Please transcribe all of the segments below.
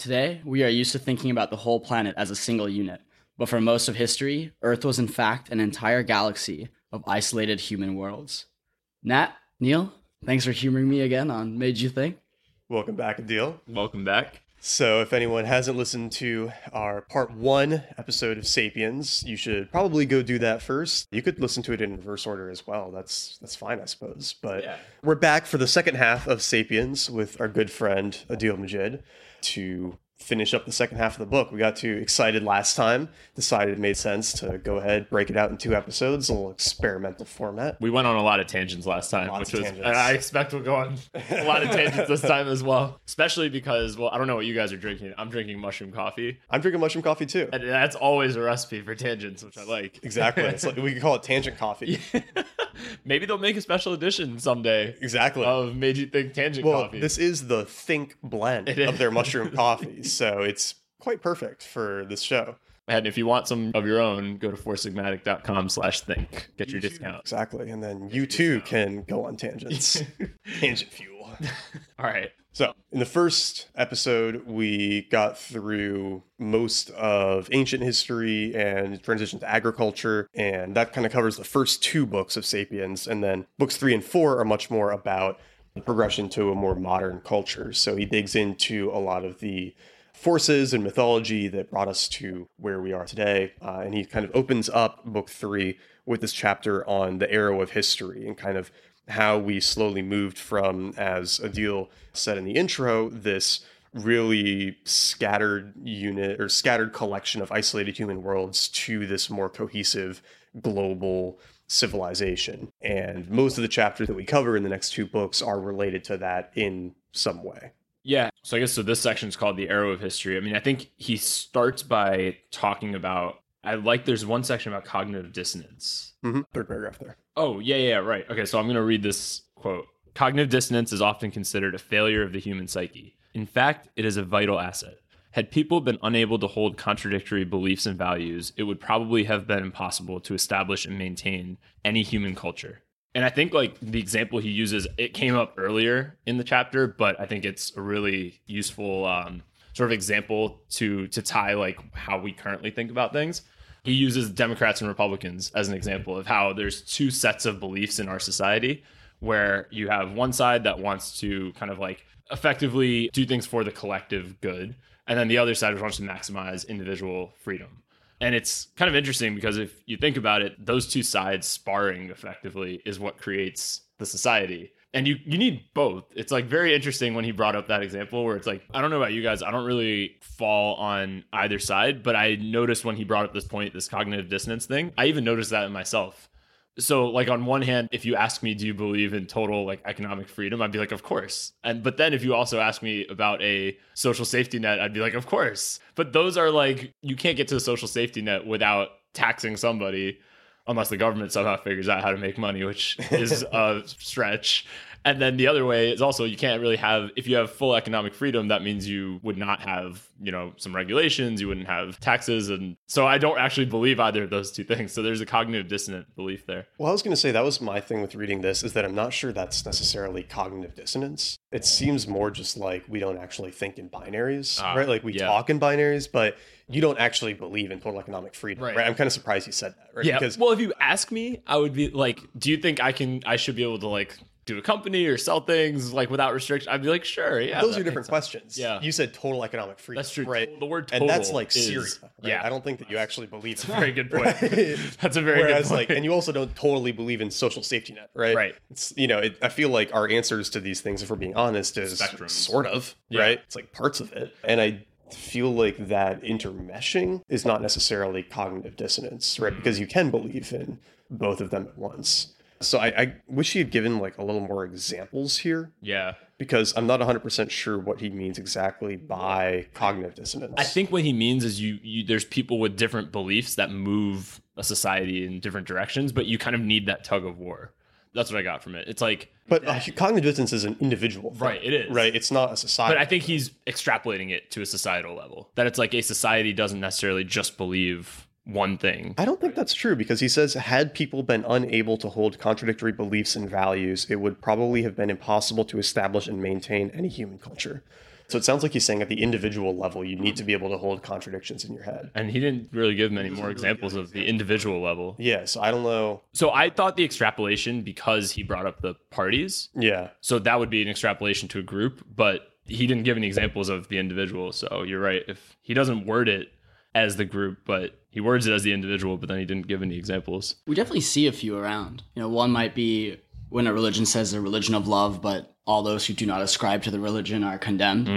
Today, we are used to thinking about the whole planet as a single unit, but for most of history, Earth was in fact an entire galaxy of isolated human worlds. Nat, Neil, thanks for humoring me again on Made You Think. Welcome back, Adil. Welcome back. So, if anyone hasn't listened to our part one episode of Sapiens, you should probably go do that first. You could listen to it in reverse order as well. That's that's fine, I suppose. But Yeah. we're back for the second half of Sapiens with our good friend Adil Majid to finish up the second half of the book. We got too excited last time, decided it made sense to go ahead, break it out in two episodes, a little experimental format. We went on a lot of tangents last time, Lots which was, tangents. I expect we'll go on a lot of tangents this time as well. Especially because, well, I don't know what you guys are drinking. I'm drinking mushroom coffee, I'm drinking mushroom coffee too. and that's always a recipe for tangents, which I like. Exactly. It's like, we could call it tangent coffee. Maybe they'll make a special edition someday Exactly. of Made You Think Tangent Well, Coffee. this is the Think blend of their mushroom coffee, so it's quite perfect for this show. and if you want some of your own, go to foursigmatic.com slash think. Get your discount. Exactly, and then you too can go on tangents. Tangent fuel. All right. So, in the first episode, we got through most of ancient history and transition to agriculture, and that kind of covers the first two books of Sapiens. And then books three and four are much more about the progression to a more modern culture. So, he digs into a lot of the forces and mythology that brought us to where we are today. Uh, and he kind of opens up book three with this chapter on the arrow of history and kind of how we slowly moved from, as Adil said in the intro, this really scattered unit or scattered collection of isolated human worlds to this more cohesive global civilization. And most of the chapters that we cover in the next two books are related to that in some way. Yeah. So I guess so this section is called the arrow of history. I mean, I think he starts by talking about I like there's one section about cognitive dissonance. Mhm. Third paragraph there. Oh, yeah, yeah, right. Okay, so I'm going to read this quote. Cognitive dissonance is often considered a failure of the human psyche. In fact, it is a vital asset. Had people been unable to hold contradictory beliefs and values, it would probably have been impossible to establish and maintain any human culture. And I think like the example he uses, it came up earlier in the chapter, but I think it's a really useful um, sort of example to to tie like how we currently think about things. He uses Democrats and Republicans as an example of how there's two sets of beliefs in our society where you have one side that wants to kind of like effectively do things for the collective good, and then the other side which wants to maximize individual freedom. And it's kind of interesting because if you think about it, those two sides sparring effectively is what creates the society. And you you need both. It's like very interesting when he brought up that example where it's like I don't know about you guys, I don't really fall on either side, but I noticed when he brought up this point, this cognitive dissonance thing, I even noticed that in myself. So like on one hand, if you ask me, do you believe in total like economic freedom? I'd be like, of course. And but then if you also ask me about a social safety net, I'd be like, of course. But those are like you can't get to the social safety net without taxing somebody unless the government somehow figures out how to make money, which is a stretch. And then the other way is also you can't really have if you have full economic freedom, that means you would not have, you know, some regulations, you wouldn't have taxes and so I don't actually believe either of those two things. So there's a cognitive dissonant belief there. Well, I was going to say that was my thing with reading this is that I'm not sure that's necessarily cognitive dissonance. It seems more just like we don't actually think in binaries, Ah, right? Like we yeah. talk in binaries, but you don't actually believe in total economic freedom, Right. right? I'm kind of surprised you said that, right? Yeah. Because well, if you ask me, I would be like, do you think I can I should be able to like do a company or sell things like without restriction? I'd be like, sure, yeah. those are different questions. Yeah. You said total economic freedom. That's true. right? The word total and that's like is- Syria. Right? yeah. I don't think that you actually believe in Very good point. Right? That's a very Whereas, good point. like, and you also don't totally believe in social safety net, right? Right. It's you know, it, I feel like our answers to these things, if we're being honest, is Spectrums. sort of Yeah. right. It's like parts of it, and I feel like that intermeshing is not necessarily cognitive dissonance, right? Because you can believe in both of them at once. So I, I wish he had given like a little more examples here yeah. because I'm not 100% sure what he means exactly by cognitive dissonance. I think what he means is you, you there's people with different beliefs that move a society in different directions, but you kind of need that tug of war. That's what I got from it. It's like, But uh, cognitive dissonance is an individual thing, Right, it is. Right, it's not a society. but I think he's extrapolating it to a societal level. That it's like a society doesn't necessarily just believe one thing. I don't think that's true because he says had people been unable to hold contradictory beliefs and values, it would probably have been impossible to establish and maintain any human culture. So it sounds like he's saying at the individual level, you need to be able to hold contradictions in your head. And he didn't really give many more examples of the individual level. Yeah, so I don't know. So I thought the extrapolation because he brought up the parties. Yeah, So that would be an extrapolation to a group, but he didn't give any examples of the individual. So you're right. If he doesn't word it as the group, but he words it as the individual, but then he didn't give any examples. We definitely see a few around. You know, one might be when a religion says a religion of love, but all those who do not ascribe to the religion are condemned.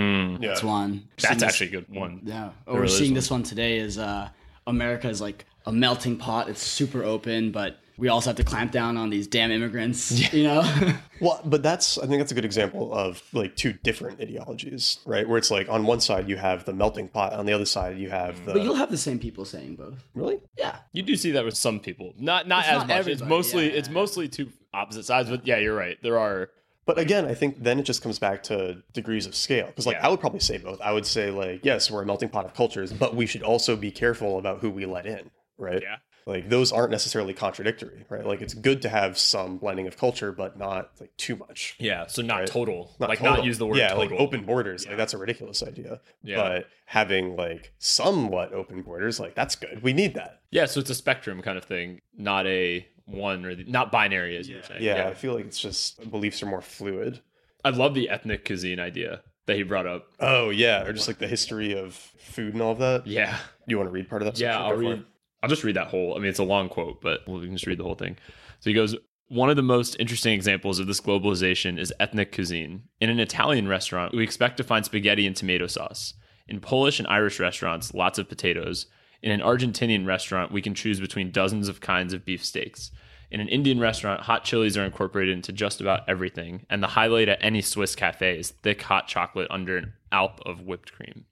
yeah. That's one. We're seeing That's this- actually a good one. Yeah. Oh, we're seeing one. this one today is uh, America is like a melting pot. It's super open, but we also have to clamp down on these damn immigrants. You know? Well, but that's I think that's a good example of like two different ideologies, right? Where it's like on one side you have the melting pot, on the other side you have mm. the but you'll have the same people saying both. really. Yeah. You do see that with some people. Not not It's as not much. It's mostly yeah, it's mostly two opposite sides, but yeah, you're right. There are But again, I think then it just comes back to degrees of scale. Because like Yeah. I would probably say both. I would say like yes, we're a melting pot of cultures, but we should also be careful about who we let in, right? Yeah. Like those aren't necessarily contradictory, right? Like it's good to have some blending of culture, but not like too much. yeah, so not Right. total. Not like total. not use the word yeah, total. like open borders. Yeah. Like that's a ridiculous idea. Yeah. But having like somewhat open borders, like that's good. We need that. Yeah, so it's a spectrum kind of thing, not a one or the, not binary as you're saying. Yeah, I feel like it's just beliefs are more fluid. I love the ethnic cuisine idea that he brought up. Oh yeah, or just like the history of food and all of that. Yeah. You want to read part of that? Yeah. I'll read. I'll just read that whole. I mean, it's a long quote, but we can just read the whole thing. So he goes. One of the most interesting examples of this globalization is ethnic cuisine. In an Italian restaurant, we expect to find spaghetti and tomato sauce. In Polish and Irish restaurants, lots of potatoes. In an Argentinian restaurant, we can choose between dozens of kinds of beef steaks. In an Indian restaurant, hot chilies are incorporated into just about everything, and the highlight at any Swiss cafe is thick hot chocolate under an alp of whipped cream.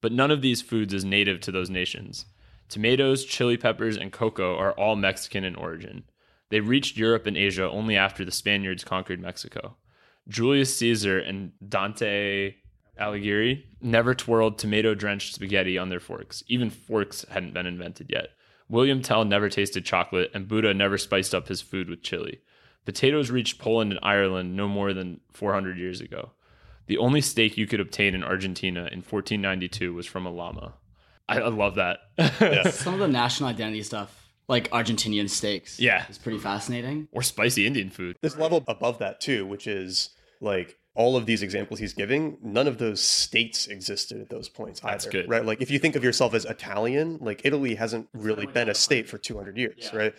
But none of these foods is native to those nations. Tomatoes, chili peppers, and cocoa are all Mexican in origin. They reached Europe and Asia only after the Spaniards conquered Mexico. Julius Caesar and Dante Alighieri never twirled tomato drenched spaghetti on their forks. Even forks hadn't been invented yet. William Tell never tasted chocolate, and Buddha never spiced up his food with chili. Potatoes reached Poland and Ireland no more than 400 years ago. The only steak you could obtain in Argentina in 1492 was from a llama. I, I love that. Yeah. Some of the national identity stuff, like Argentinian steaks, Yeah. is pretty fascinating. or spicy Indian food. There's a level above that too, which is like all of these examples he's giving, none of those states existed at those points That's either. good. Right? Like if you think of yourself as Italian, like Italy hasn't really been a state for 200 years, right?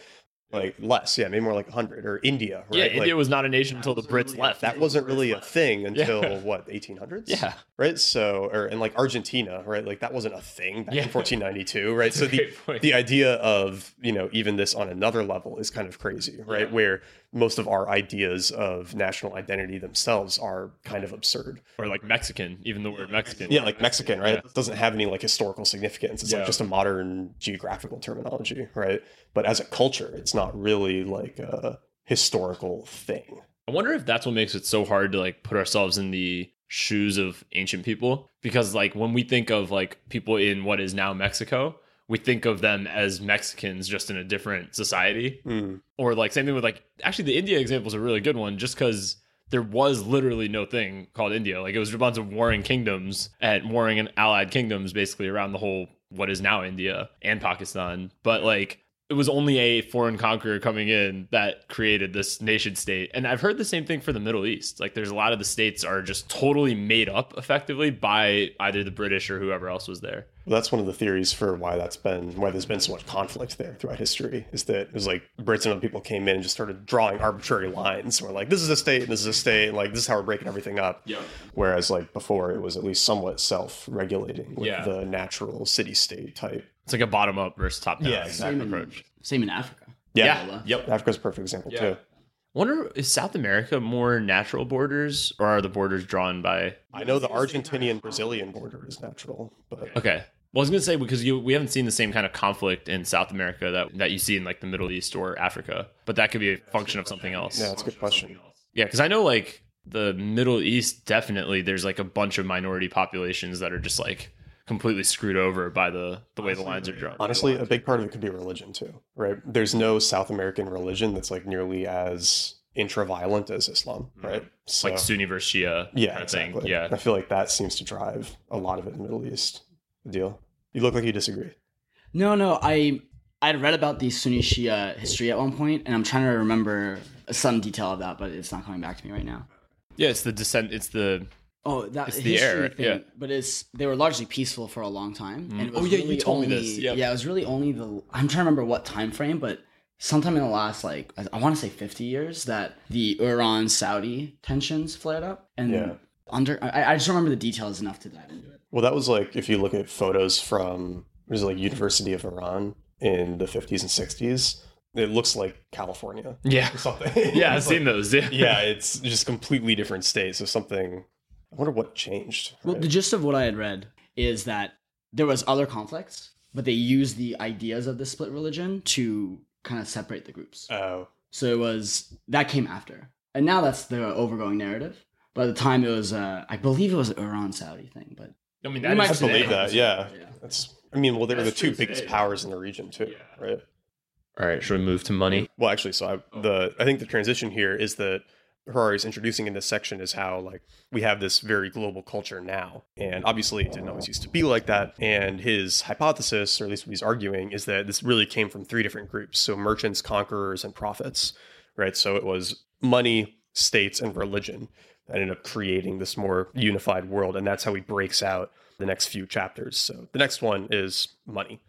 Like less, yeah, maybe more like 100 or India, right? Yeah, Like, India was not a nation until the Brits left. that wasn't really a thing until Yeah. what 1800s Yeah. right so or and like argentina right like that wasn't a thing back Yeah. in 1492 right so the point. the idea of you know even this on another level is kind of crazy right Yeah. where most of our ideas of national identity themselves are kind of absurd or like Mexican, even the word Mexican. yeah like mexican right Yeah. it doesn't have any like historical significance it's Yeah. like just a modern geographical terminology right but as a culture it's not really like a historical thing I wonder if that's what makes it so hard to like put ourselves in the shoes of ancient people because like when we think of like people in what is now Mexico, we think of them as Mexicans just in a different society. Hmm. Or like same thing with like actually the India example is a really good one just cuz there was literally no thing called India. Like it was a bunch of warring kingdoms and warring and allied kingdoms basically around the whole what is now India and Pakistan. But like it was only a foreign conqueror coming in that created this nation state. And I've heard the same thing for the Middle East. Like there's a lot of the states are just totally made up effectively by either the British or whoever else was there. Well, that's one of the theories for why that's been why there's been so much conflict there throughout history. Is that it was like Brits and other people came in and just started drawing arbitrary lines. We're like, this is a state and this is a state, and like this is how we're breaking everything up. Yeah. Whereas like before, it was at least somewhat self-regulating with Yeah. the natural city-state type. It's like a bottom up versus top down Yeah, Same in, approach. same in Africa. Yeah, Yeah. Yep. Africa's a perfect example Yeah. too. Wonder is South America more natural borders or are the borders drawn by I know the Argentinian-Brazilian border is natural, but Okay. Well, I was gonna say because you we haven't seen the same kind of conflict in South America that that you see in like the Middle East or Africa, but that could be a function of something else. yeah, that's a good question. Yeah, because I know like the Middle East definitely there's like a bunch of minority populations that are just like completely screwed over by the the way the lines are drawn. Honestly, a big part of it could be religion too, right? There's no South American religion that's like nearly as intra-violent as Islam, right? So, like Sunni versus Shia yeah, kind of thing. exactly. Yeah. I feel like that seems to drive a lot of it in the Middle East. Deal. You look like you disagree. No, no, I I'd read about the Sunni Shia history at one point, and I'm trying to remember some detail of that, but it's not coming back to me right now. Yeah, it's the descent. It's the Oh, that It's the history air, thing, yeah. but it's they were largely peaceful for a long time. Mm-hmm. And it was Oh, yeah, you really told me this, yep. Yeah, it was really only the I'm trying to remember what time frame, but sometime in the last like I, I want to say 50 years that the Iran Saudi tensions flared up, and Yeah. under I, I just remember the details enough to dive into it. Well, that was like if you look at photos from it was like University of Iran in the 50s and 60s, it looks like California yeah or something. yeah. I've It's seen like- those. Yeah. yeah, it's just completely different states. So something. I wonder what changed. Well, the gist of what I had read is that there was other conflicts, but they used the ideas of the split religion to kind of separate the groups. oh, So it was that came after, and now that's the overgoing narrative. But at the time, it was uh, I believe it was an Iran Saudi thing, but I mean, We that might is I today. believe that. Yeah, Yeah. that's. I mean, well, they were the two biggest today. powers in the region too, Yeah. right? All right. Should we move to money? Well, actually, so I, oh. the I think the transition here is that Harari's introducing in this section is how like we have this very global culture now, and obviously it didn't always used to be like that. And his hypothesis, or at least what he's arguing, is that this really came from three different groups: so merchants, conquerors, and prophets, right? So it was money, states, and religion that ended up creating this more unified world, and that's how he breaks out the next few chapters. So the next one is money.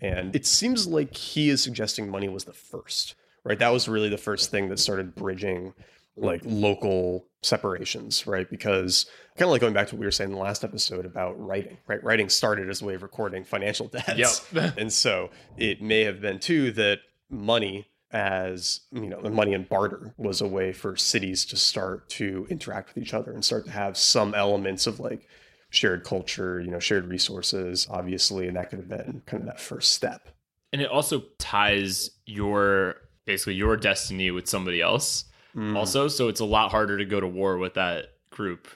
And it seems like he is suggesting money was the first, right? That was really the first thing that started bridging like local separations, right? Because kind of like going back to what we were saying in the last episode about writing, right? Writing started as a way of recording financial debts. Yep. and so it may have been too that money as you know the money and barter was a way for cities to start to interact with each other and start to have some elements of like shared culture you know shared resources obviously and that could have been kind of that first step. And it also ties your basically your destiny with somebody else Mm. also. So it's a lot harder to go to war with that group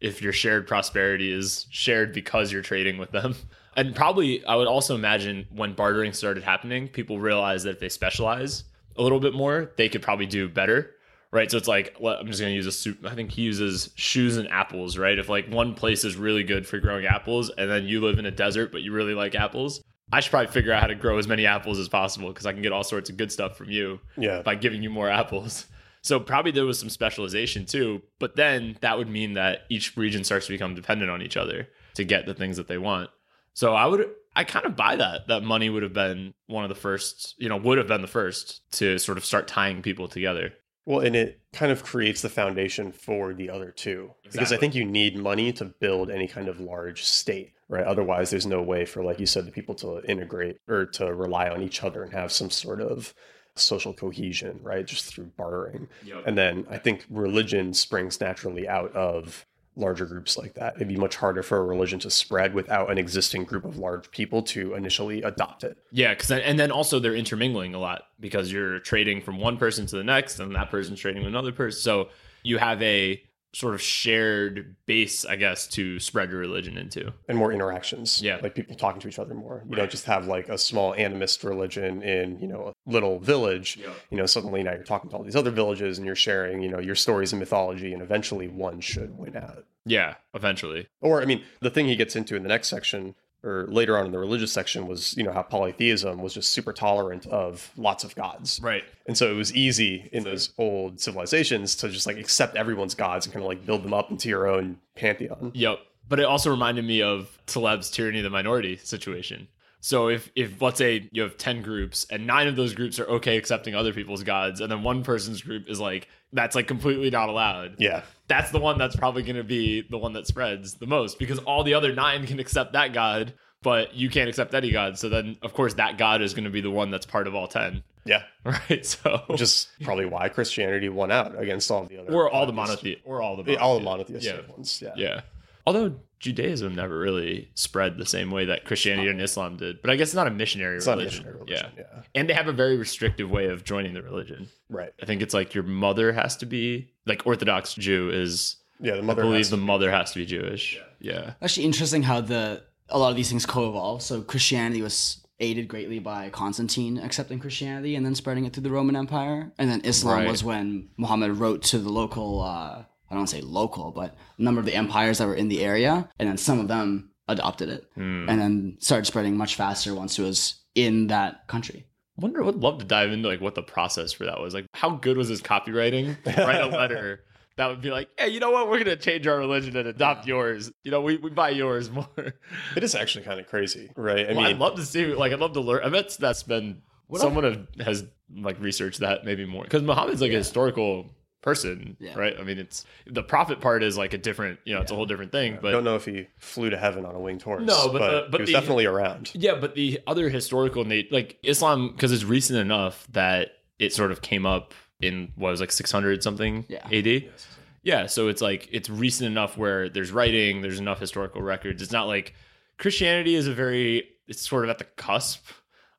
if your shared prosperity is shared because you're trading with them. And probably i would also imagine when bartering started happening people realized that if they specialize a little bit more they could probably do better right so it's like well, i'm just going to use a soup i think he uses shoes and apples right if like one place is really good for growing apples and then you live in a desert but you really like apples i should probably figure out how to grow as many apples as possible because i can get all sorts of good stuff from you yeah by giving you more apples. So probably there was some specialization too, but then that would mean that each region starts to become dependent on each other to get the things that they want. So I would I kind of buy that that money would have been one of the first, you know, would have been the first to sort of start tying people together. well and it kind of creates the foundation for the other two because i think you need money to build any kind of large state right? Otherwise there's no way for like you said the people to integrate or to rely on each other and have some sort of social cohesion right? Just through bartering And then I think religion springs naturally out of larger groups like that. It'd be much harder for a religion to spread without an existing group of large people to initially adopt it. Yeah, because and then also they're intermingling a lot because you're trading from one person to the next, and that person's trading with another person. So you have a sort of shared base, I guess, to spread your religion into. And more interactions. Yeah. Like people talking to each other more. You don't just have like a small animist religion in, you know, a little village. Yeah. You know, suddenly now you're talking to all these other villages and you're sharing, you know, your stories and mythology, and eventually one should win out. Yeah, eventually. Or, I mean, the thing he gets into in the next section, or later on in the religious section, was, you know, how polytheism was just super tolerant of lots of gods. Right. And so it was easy in those old civilizations to just like accept everyone's gods and kind of like build them up into your own pantheon. Yep. But it also reminded me of Taleb's tyranny of the minority situation. So if if let's say you have 10 groups and 9 of those groups are okay accepting other people's gods and then one person's group is like that's like completely not allowed. Yeah. That's the one that's probably going to be the one that spreads the most because all the other 9 can accept that god, but you can't accept any god. So then of course that god is going to be the one that's part of all 10. Yeah. Right? So Which is probably why Christianity won out against all the other or all the monotheists. or all the Yeah, all the monotheists. monotheistic Yeah. ones. Yeah. Yeah. Although Judaism never really spread the same way that Christianity and Islam did. But I guess it's not a missionary It's not a religion. missionary religion. Yeah. Yeah. And they have a very restrictive way of joining the religion. Right. I think it's like your mother has to be like Orthodox Jew is Yeah. The I mother believe has the to- mother has to be Jewish. Yeah. Actually, interesting how the a lot of these things co-evolve. So Christianity was aided greatly by Constantine accepting Christianity and then spreading it through the Roman Empire. And then Islam Right. was when Muhammad wrote to the local, uh, I don't want to say local, but a number of the empires that were in the area. And then some of them adopted it. Hmm. and then started spreading much faster once it was in that country. I wonder would love to dive into like what the process for that was. Like how good was his copywriting? Write a letter that would be like hey you know what? We're gonna change our religion and adopt yours. You know we, we buy yours more. It is actually kind of crazy, right? I well, mean, i'd love to see like i'd love to learn. I bet that's been What someone have, has like researched that maybe more. Because muhammad's like a historical person Yeah. right i mean it's the prophet part is like a different you know it's a whole different thing I but don't know if he flew to heaven on a winged horse. No, but the- uh, but he was the- definitely around. Yeah, but the other historical Nate, like Islam, because it's recent enough that it sort of came up in what was like 600 something Yeah. AD. Yeah, so it's like it's recent enough where there's writing, there's enough historical records. It's not like Christianity is a very, it's sort of at the cusp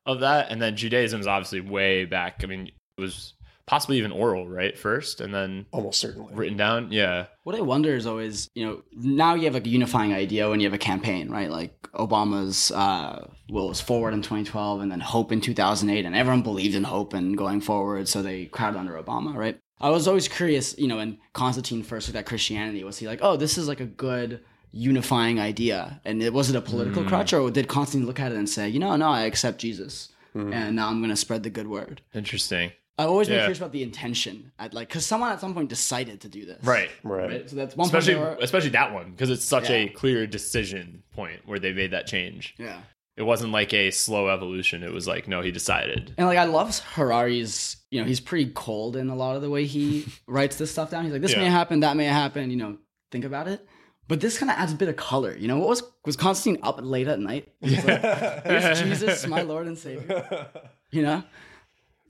of that, and then Judaism is obviously way back. I mean, it was possibly even oral, right, first, and then Almost certainly. written down. Yeah, What I wonder is always, you know, now you have like a unifying idea when you have a campaign, right? Like Obama's, uh, well, was Forward in 2012 and then Hope in 2008, and everyone believed in Hope and going forward, so they crowded under Obama, right? I was always curious, you know, when Constantine first looked at Christianity, was he like, oh, this is like a good unifying idea? And it was it a political crutch, or did Constantine look at it and say, you know, no, I accept Jesus, and now I'm going to spread the good word? interesting. I've always been Yeah. curious about the intention, at like, because someone at some point decided to do this, Right. Right. Right? So that's one Especially, point were- especially that one because it's such a clear decision point where they made that change. yeah. It wasn't like a slow evolution. It was like, no, he decided. And like I love Harari's, you know, he's pretty cold in a lot of the way he writes this stuff down. He's like, this may Yeah. happen, that may happen, you know, think about it. But this kind of adds a bit of color. You know, what was was Constantine up late at night? He's like, Here's Jesus, my Lord and Savior. You know?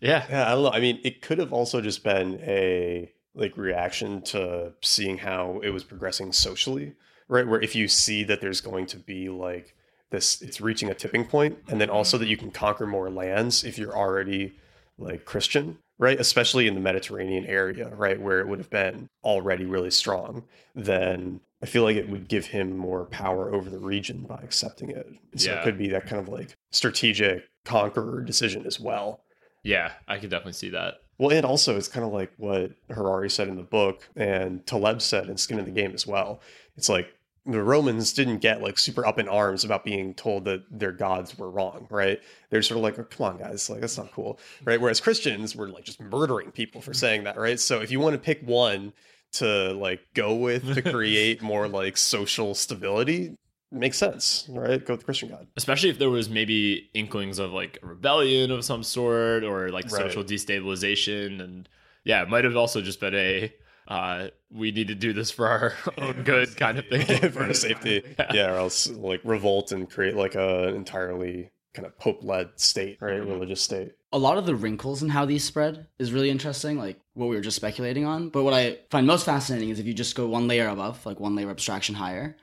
Yeah. Yeah, I don't know. I mean, it could have also just been a like reaction to seeing how it was progressing socially, right? Where if you see that there's going to be like this, it's reaching a tipping point, and then mm-hmm. also that you can conquer more lands if you're already like Christian, right? Especially in the Mediterranean area, right, where it would have been already really strong. Then I feel like it would give him more power over the region by accepting it. So Yeah. it could be that kind of like strategic conqueror decision as well. Yeah. I could definitely see that. Well, and also it's kind of like what Harari said in the book and Taleb said in Skin in the Game as well. It's like the Romans didn't get like super up in arms about being told that their gods were wrong, right? They're sort of like, oh, come on, guys, like that's not cool, right? Whereas Christians were like just murdering people for mm-hmm. saying that, right? So if you want to pick one to like go with to create more like social stability, makes sense, right? Go with the Christian God. Especially if there was maybe inklings of like a rebellion of some sort or like Right. social destabilization. And yeah, it might have also just been a, uh, we need to do this for our own good kind of thing. for our safety. Yeah. or else like revolt and create like a entirely kind of pope led state, right? Mm-hmm. Religious state. a lot of the wrinkles in how these spread is really interesting, like what we were just speculating on. But what I find most fascinating is if you just go one layer above, like one layer abstraction higher,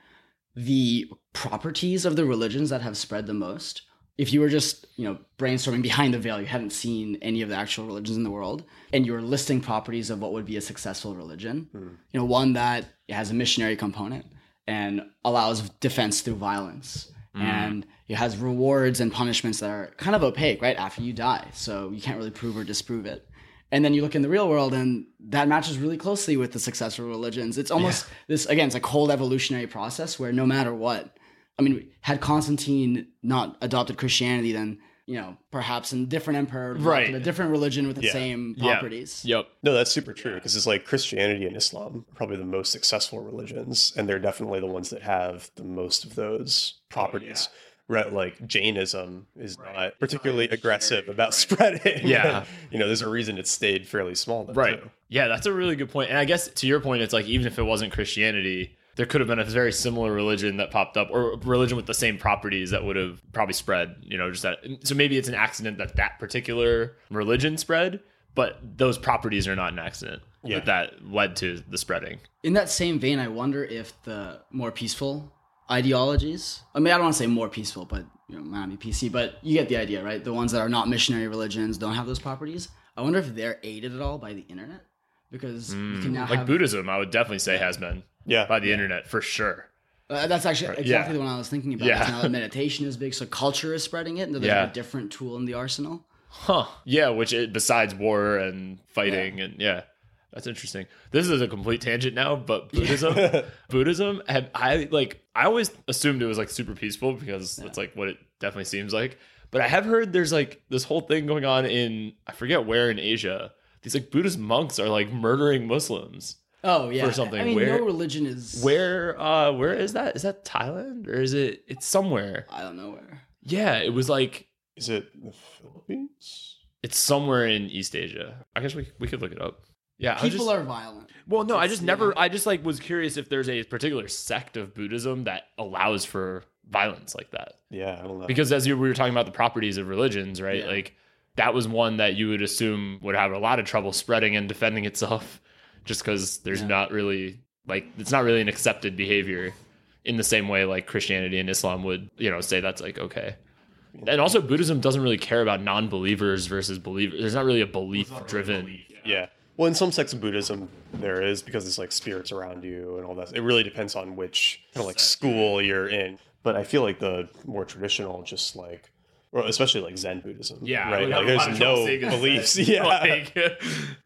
the properties of the religions that have spread the most. If you were just, you know, brainstorming behind the veil, you haven't seen any of the actual religions in the world, and you were listing properties of what would be a successful religion, hmm. you know, one that has a missionary component and allows defense through violence hmm. and it has rewards and punishments that are kind of opaque right after you die. So you can't really prove or disprove it and then you look in the real world and that matches really closely with the successful religions it's almost this again it's a cold evolutionary process where no matter what i mean had constantine not adopted christianity then you know perhaps a different emperor Right. a different religion with the Yeah. same Yeah. properties Yep. No, that's super true because it's like Christianity and Islam are probably the most successful religions, and they're definitely the ones that have the most of those properties. Oh, right, like Jainism is not particularly aggressive about spreading. Yeah. you know, there's a reason it stayed fairly small. Then Right. too. Yeah, that's a really good point. And I guess to your point, it's like even if it wasn't Christianity, there could have been a very similar religion that popped up, or religion with the same properties that would have probably spread. You know, just that. So maybe it's an accident that that particular religion spread, but those properties are not an accident. Yeah. That that led to the spreading. in that same vein, I wonder if the more peaceful ideologies, I mean, I don't want to say more peaceful, but you know, might not be PC, but you get the idea, right? The ones that are not missionary religions don't have those properties. I wonder if they're aided at all by the internet because you can now Like have Buddhism, I would definitely say has been Yeah, by the internet for sure. Uh, that's actually exactly Yeah. the one I was thinking about. Yeah. Now that meditation is big, so culture is spreading it, and there's Yeah. like a different tool in the arsenal. Huh. Yeah, which it, besides war and fighting and yeah. That's interesting. This is a complete tangent now, but Buddhism Buddhism had I like I always assumed it was like super peaceful because it's like what it definitely seems like. But I have heard there's like this whole thing going on in I forget where in Asia. These like Buddhist monks are like murdering Muslims. Oh yeah, For something I mean, where- no religion is Where uh where is that? Is that Thailand or is it it's somewhere. I don't know where. Yeah, it was like Is it the Philippines? it's somewhere in East Asia. I guess we we could look it up. Yeah, People just- are violent. Well, no, I just never. I just like was curious if there's a particular sect of Buddhism that allows for violence like that. Yeah, I don't know. Because as you we were talking about the properties of religions, right? Yeah. Like that was one that you would assume would have a lot of trouble spreading and defending itself, just because there's Yeah. not really like it's not really an accepted behavior in the same way like Christianity and Islam would, you know, say that's like okay. And also Buddhism doesn't really care about non-believers versus believers. There's not really a belief driven. yeah. Well, in some sects of Buddhism, there is because it's like spirits around you and all that. It really depends on which kind of like school you're in. But I feel like the more traditional, just like, or especially like Zen Buddhism. Yeah, right. we Like, there's no seeing beliefs. Yeah. Like-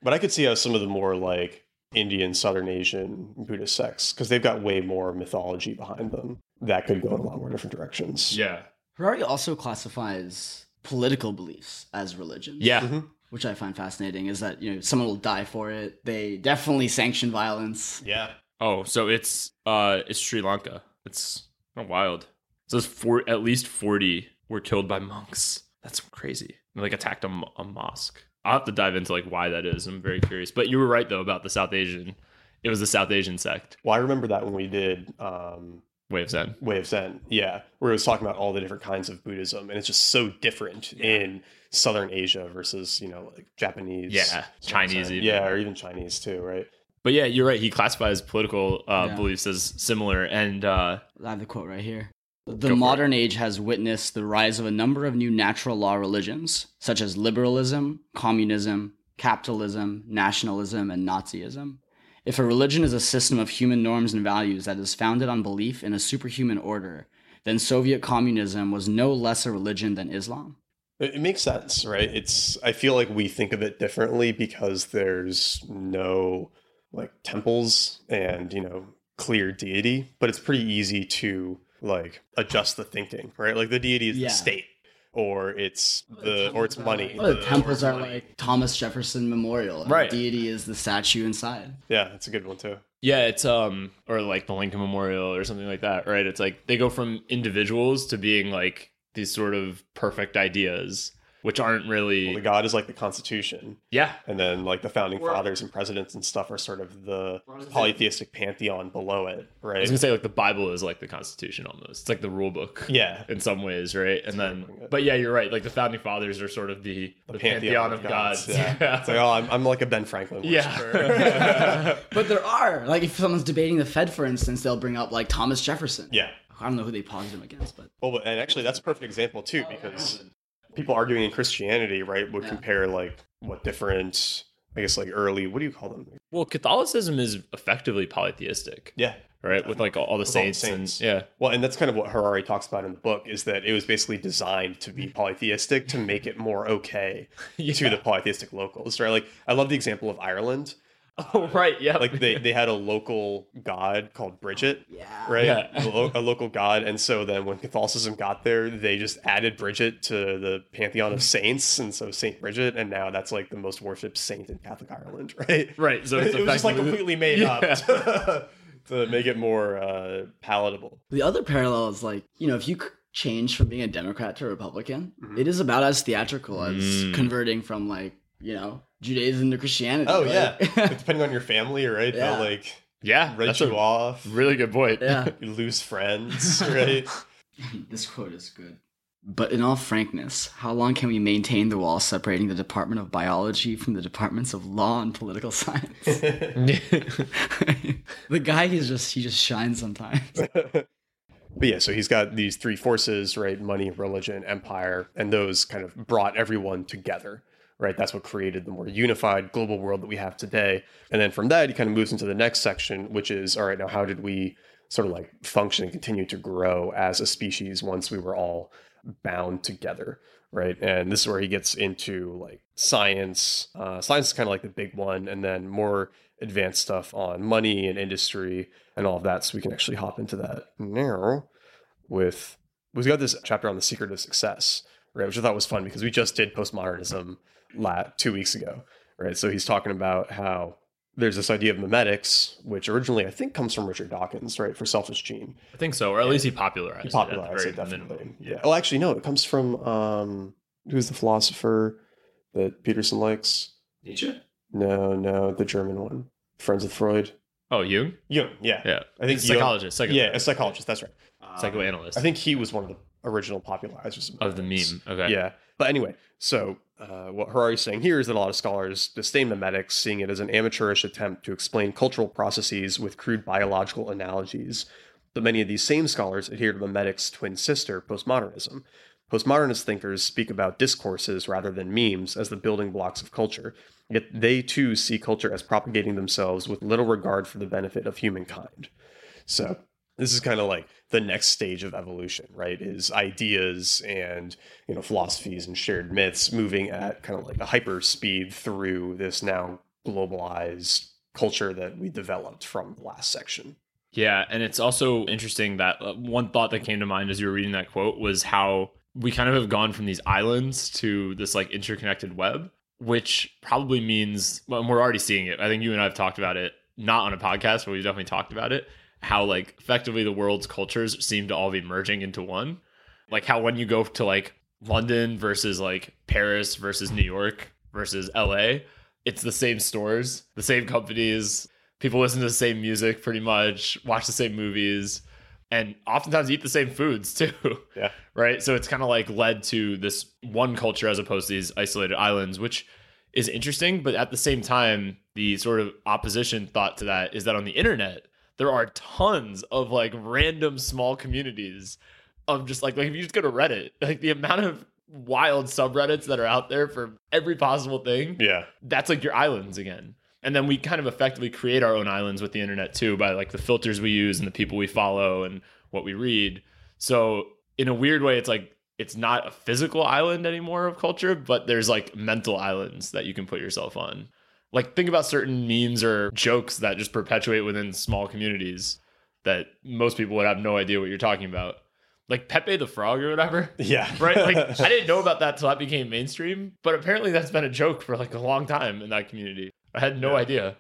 But I could see how some of the more like Indian, Southern Asian Buddhist sects, because they've got way more mythology behind them, that could go in a lot more different directions. yeah. Harari also classifies political beliefs as religion. Yeah. Mhm. Which I find fascinating. Is that you know someone will die for it. They definitely sanction violence. Yeah. Oh, so it's uh it's Sri Lanka. It's not wild. So it's four at least 40 were killed by monks. That's crazy. They, like attacked a, a mosque. I'll have to dive into like why that is. I'm very curious. But you were right though about the South Asian. It was the South Asian sect. Well, I remember that when we did um, Way of Zen. Way of Zen, yeah, where it was talking about all the different kinds of Buddhism, and it's just so different in Southern Asia versus you know like Japanese, Yeah, Chinese even. yeah, or even Chinese too, right? But yeah, you're right. He classifies political uh, Yeah. beliefs as similar. And uh, I have the quote right here. The for modern age has witnessed the rise of a number of new natural law religions, such as liberalism, communism, capitalism, nationalism, and Nazism. If a religion is a system of human norms and values that is founded on belief in a superhuman order, then Soviet communism was no less a religion than Islam. It, makes sense, right? It's I feel like we think of it differently because there's no like temples and you know clear deity, but it's pretty easy to like adjust the thinking, right? Like the deity is Yeah. the state, or it's the or it's money. Well, the the- temples are money. like Thomas Jefferson Memorial. Right. The deity is the statue inside. yeah, that's a good one too. Yeah, it's um or like the Lincoln Memorial or something like that, right? It's like they go from individuals to being like these sort of perfect ideas, which aren't really Well, the god is like the Constitution, yeah. and then like the founding Or- fathers and presidents and stuff are sort of the polytheistic pantheon below it, right? I was gonna say like the Bible is like the Constitution almost. It's like the rule book yeah, in some ways, right? And then, but yeah, you're right. Like the founding fathers are sort of the, the, pantheon, of gods. Yeah. It's like, oh, I'm, I'm like a Ben Franklin. worshiper. yeah. But there are like if someone's debating the Fed, for instance, they'll bring up like Thomas Jefferson. yeah. I don't know who they posit him against, but Well, and actually, that's a perfect example too, because people arguing in Christianity, right, would Yeah. compare like what different, I guess, like early. What do you call them? well, Catholicism is effectively polytheistic, Yeah. right? With like all, all the With all the saints, saints. and yeah. Well, and that's kind of what Harari talks about in the book is that it was basically designed to be polytheistic to make it more okay to the polytheistic locals, right? Like, I love the example of Ireland. Oh right, yeah. Like they, they had a local god called Bridget, yeah, right? Yeah. a, lo- a local god. And so then when Catholicism got there, they just added Bridget to the pantheon of saints. And so Saint Bridget, and now that's like the most worshipped saint in Catholic Ireland, right? right. So it, was just like completely made Yeah. up to, to make it more uh, palatable. The other parallel is like you know if you c- change from being a Democrat to a Republican, Mhm. it is about as theatrical as Mm. converting from like you know Judaism to Christianity. Oh, Like- Depending on your family, right? Yeah. They'll like Yeah, write you off. really good point. yeah. You lose friends, right? this quote is good. But in all frankness, how long can we maintain the wall separating the Department of Biology from the departments of law and political science? the guy is just he just shines sometimes. but yeah, so he's got these three forces, right? Money, religion, empire, and those kind of brought everyone together, right? That's what created the more unified global world that we have today. And then from that, he kind of moves into the next section, which is all right, now how did we sort of like function and continue to grow as a species once we were all bound together right and this is where he gets into like science uh, science is kind of like the big one and then more advanced stuff on money and industry and all of that so we can actually hop into that now with we've got this chapter on the secret of success right which i thought was fun because we just did postmodernism la- two weeks ago right so he's talking about how there's this idea of memetics, which originally I think comes from Richard Dawkins, right, for Selfish Gene. I think so, or at least he popularized, he popularized it, it definitely. Minimum. Yeah. Oh, actually, no, it comes from um, who's the philosopher that Peterson likes? Nietzsche. No, no, the German one, friends with Freud. Oh, Jung. Jung, yeah, yeah. I think psychologist. Jung, yeah, a psychologist. That's right. Psychoanalyst. I think he was one of the original popularizers of, of the meme. Okay. Yeah, but anyway, so uh, what Harari's saying here is that a lot of scholars disdain memetics, seeing it as an amateurish attempt to explain cultural processes with crude biological analogies. But many of these same scholars adhere to memetics' twin sister, postmodernism. Postmodernist thinkers speak about discourses rather than memes as the building blocks of culture, yet they too see culture as propagating themselves with little regard for the benefit of humankind. So this is kind of like the next stage of evolution right is ideas and you know philosophies and shared myths moving at kind of like a hyper speed through this now globalized culture that we developed from the last section. Yeah and it's also interesting that uh, one thought that came to mind as you were reading that quote was how we kind of have gone from these islands to this like interconnected web which probably means well, we're already seeing it. I think you and i have talked about it not on a podcast but we've definitely talked about it how like effectively the world's cultures seem to all be merging into one. Like how when you go to like London versus like Paris versus New York versus LA, it's the same stores, the same companies, people listen to the same music pretty much, watch the same movies, and oftentimes eat the same foods too. Yeah. right. So it's kind of like led to this one culture as opposed to these isolated islands, which is interesting. But at the same time, the sort of opposition thought to that is that on the internet, there are tons of like random small communities of just like like if you just go to Reddit, like the amount of wild subreddits that are out there for every possible thing. Yeah. That's like your islands again. And then we kind of effectively create our own islands with the internet too by like the filters we use and the people we follow and what we read. So in a weird way it's like it's not a physical island anymore of culture, but there's like mental islands that you can put yourself on. Like think about certain memes or jokes that just perpetuate within small communities that most people would have no idea what you're talking about. Like Pepe the Frog or whatever. Yeah. right? Like I didn't know about that till that became mainstream, but apparently that's been a joke for like a long time in that community. I had no yeah. idea.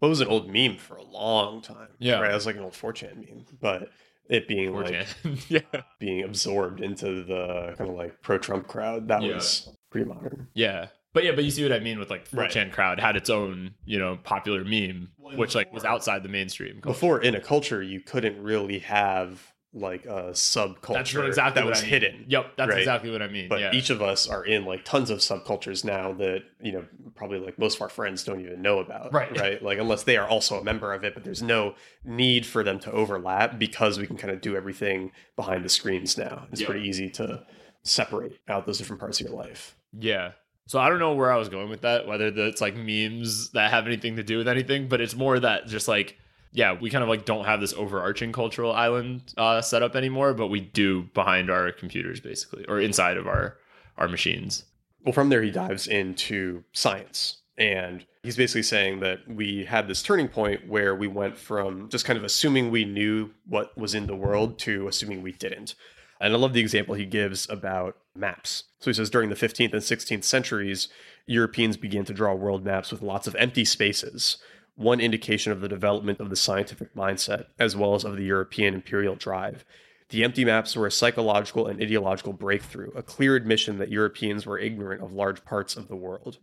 Well, it was an old meme for a long time. Yeah. Right. It was like an old 4chan meme. But it being 4chan. like yeah. being absorbed into the kind of like pro Trump crowd, that yeah. was pretty modern. Yeah. But yeah, but you see what I mean with like 4chan right. crowd had its own, you know, popular meme, which like was outside the mainstream. Culture. Before in a culture, you couldn't really have like a subculture that's exactly that was I mean. hidden. Yep, that's right? exactly what I mean. But yeah. each of us are in like tons of subcultures now that you know probably like most of our friends don't even know about. Right, right. Like unless they are also a member of it, but there's no need for them to overlap because we can kind of do everything behind the screens now. It's yep. pretty easy to separate out those different parts of your life. Yeah, so I don't know where I was going with that, whether it's like memes that have anything to do with anything, but it's more that just like, yeah, we kind of like don't have this overarching cultural island uh, set up anymore, but we do behind our computers basically, or inside of our our machines. Well, from there he dives into science, and he's basically saying that we had this turning point where we went from just kind of assuming we knew what was in the world to assuming we didn't. And I love the example he gives about maps. So he says during the 15th and 16th centuries, Europeans began to draw world maps with lots of empty spaces, one indication of the development of the scientific mindset, as well as of the European imperial drive. The empty maps were a psychological and ideological breakthrough, a clear admission that Europeans were ignorant of large parts of the world.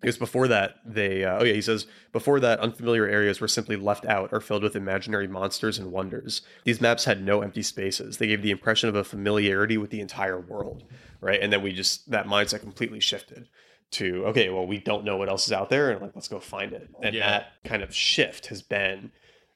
Because before that, they, uh, oh yeah, he says, before that, unfamiliar areas were simply left out or filled with imaginary monsters and wonders. These maps had no empty spaces. They gave the impression of a familiarity with the entire world, right? And then we just, that mindset completely shifted to, okay, well, we don't know what else is out there, and like, let's go find it. And yeah. that kind of shift has been,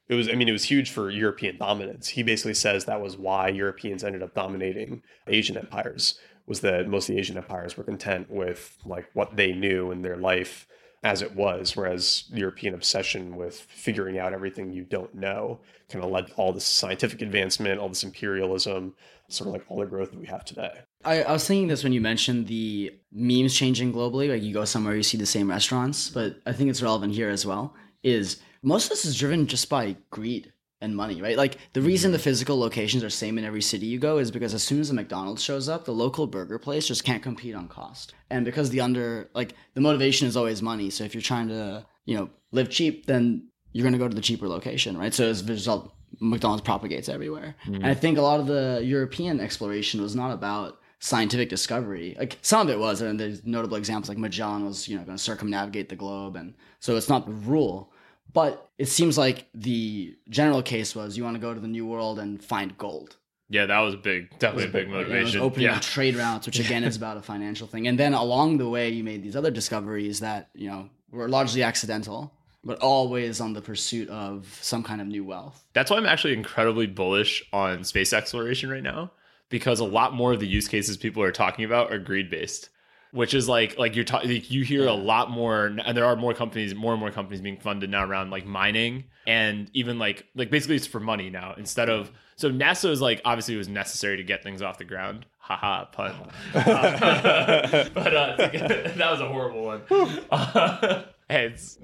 it was, I mean, it was huge for European dominance. He basically says that was why Europeans ended up dominating Asian empires was that most of the Asian empires were content with like what they knew in their life as it was, whereas European obsession with figuring out everything you don't know kind of led all this scientific advancement, all this imperialism, sort of like all the growth that we have today. I, I was thinking this when you mentioned the memes changing globally. Like you go somewhere, you see the same restaurants, but I think it's relevant here as well. Is most of this is driven just by greed and money, right? Like the reason the mm-hmm. physical locations are same in every city you go is because as soon as a McDonald's shows up, the local burger place just can't compete on cost. And because the under like the motivation is always money. So if you're trying to, you know, live cheap, then you're gonna go to the cheaper location, right? So as a result, McDonald's propagates everywhere. And I mm-hmm. think a lot of the European exploration was not about scientific discovery. Like some of it was, and there's notable examples like Magellan was, you know, going to circumnavigate the globe, and so it's not the rule. But it seems like the general case was you want to go to the New World and find gold. Yeah, that was a big. Definitely a big You know, it was motivation. opening yeah. trade routes, which again is about a financial thing. And then along the way, you made these other discoveries that you know were largely accidental, but always on the pursuit of some kind of new wealth. That's why I'm actually incredibly bullish on space exploration right now because a lot more of the use cases people are talking about are greed based, which is like like you're talking like you hear a lot more and there are more companies more and more companies being funded now around like mining and even like like basically it's for money now instead of so NASA is like obviously it was necessary to get things off the ground. Haha, pun. Uh, but uh, that was a horrible one. Uh, hey, it's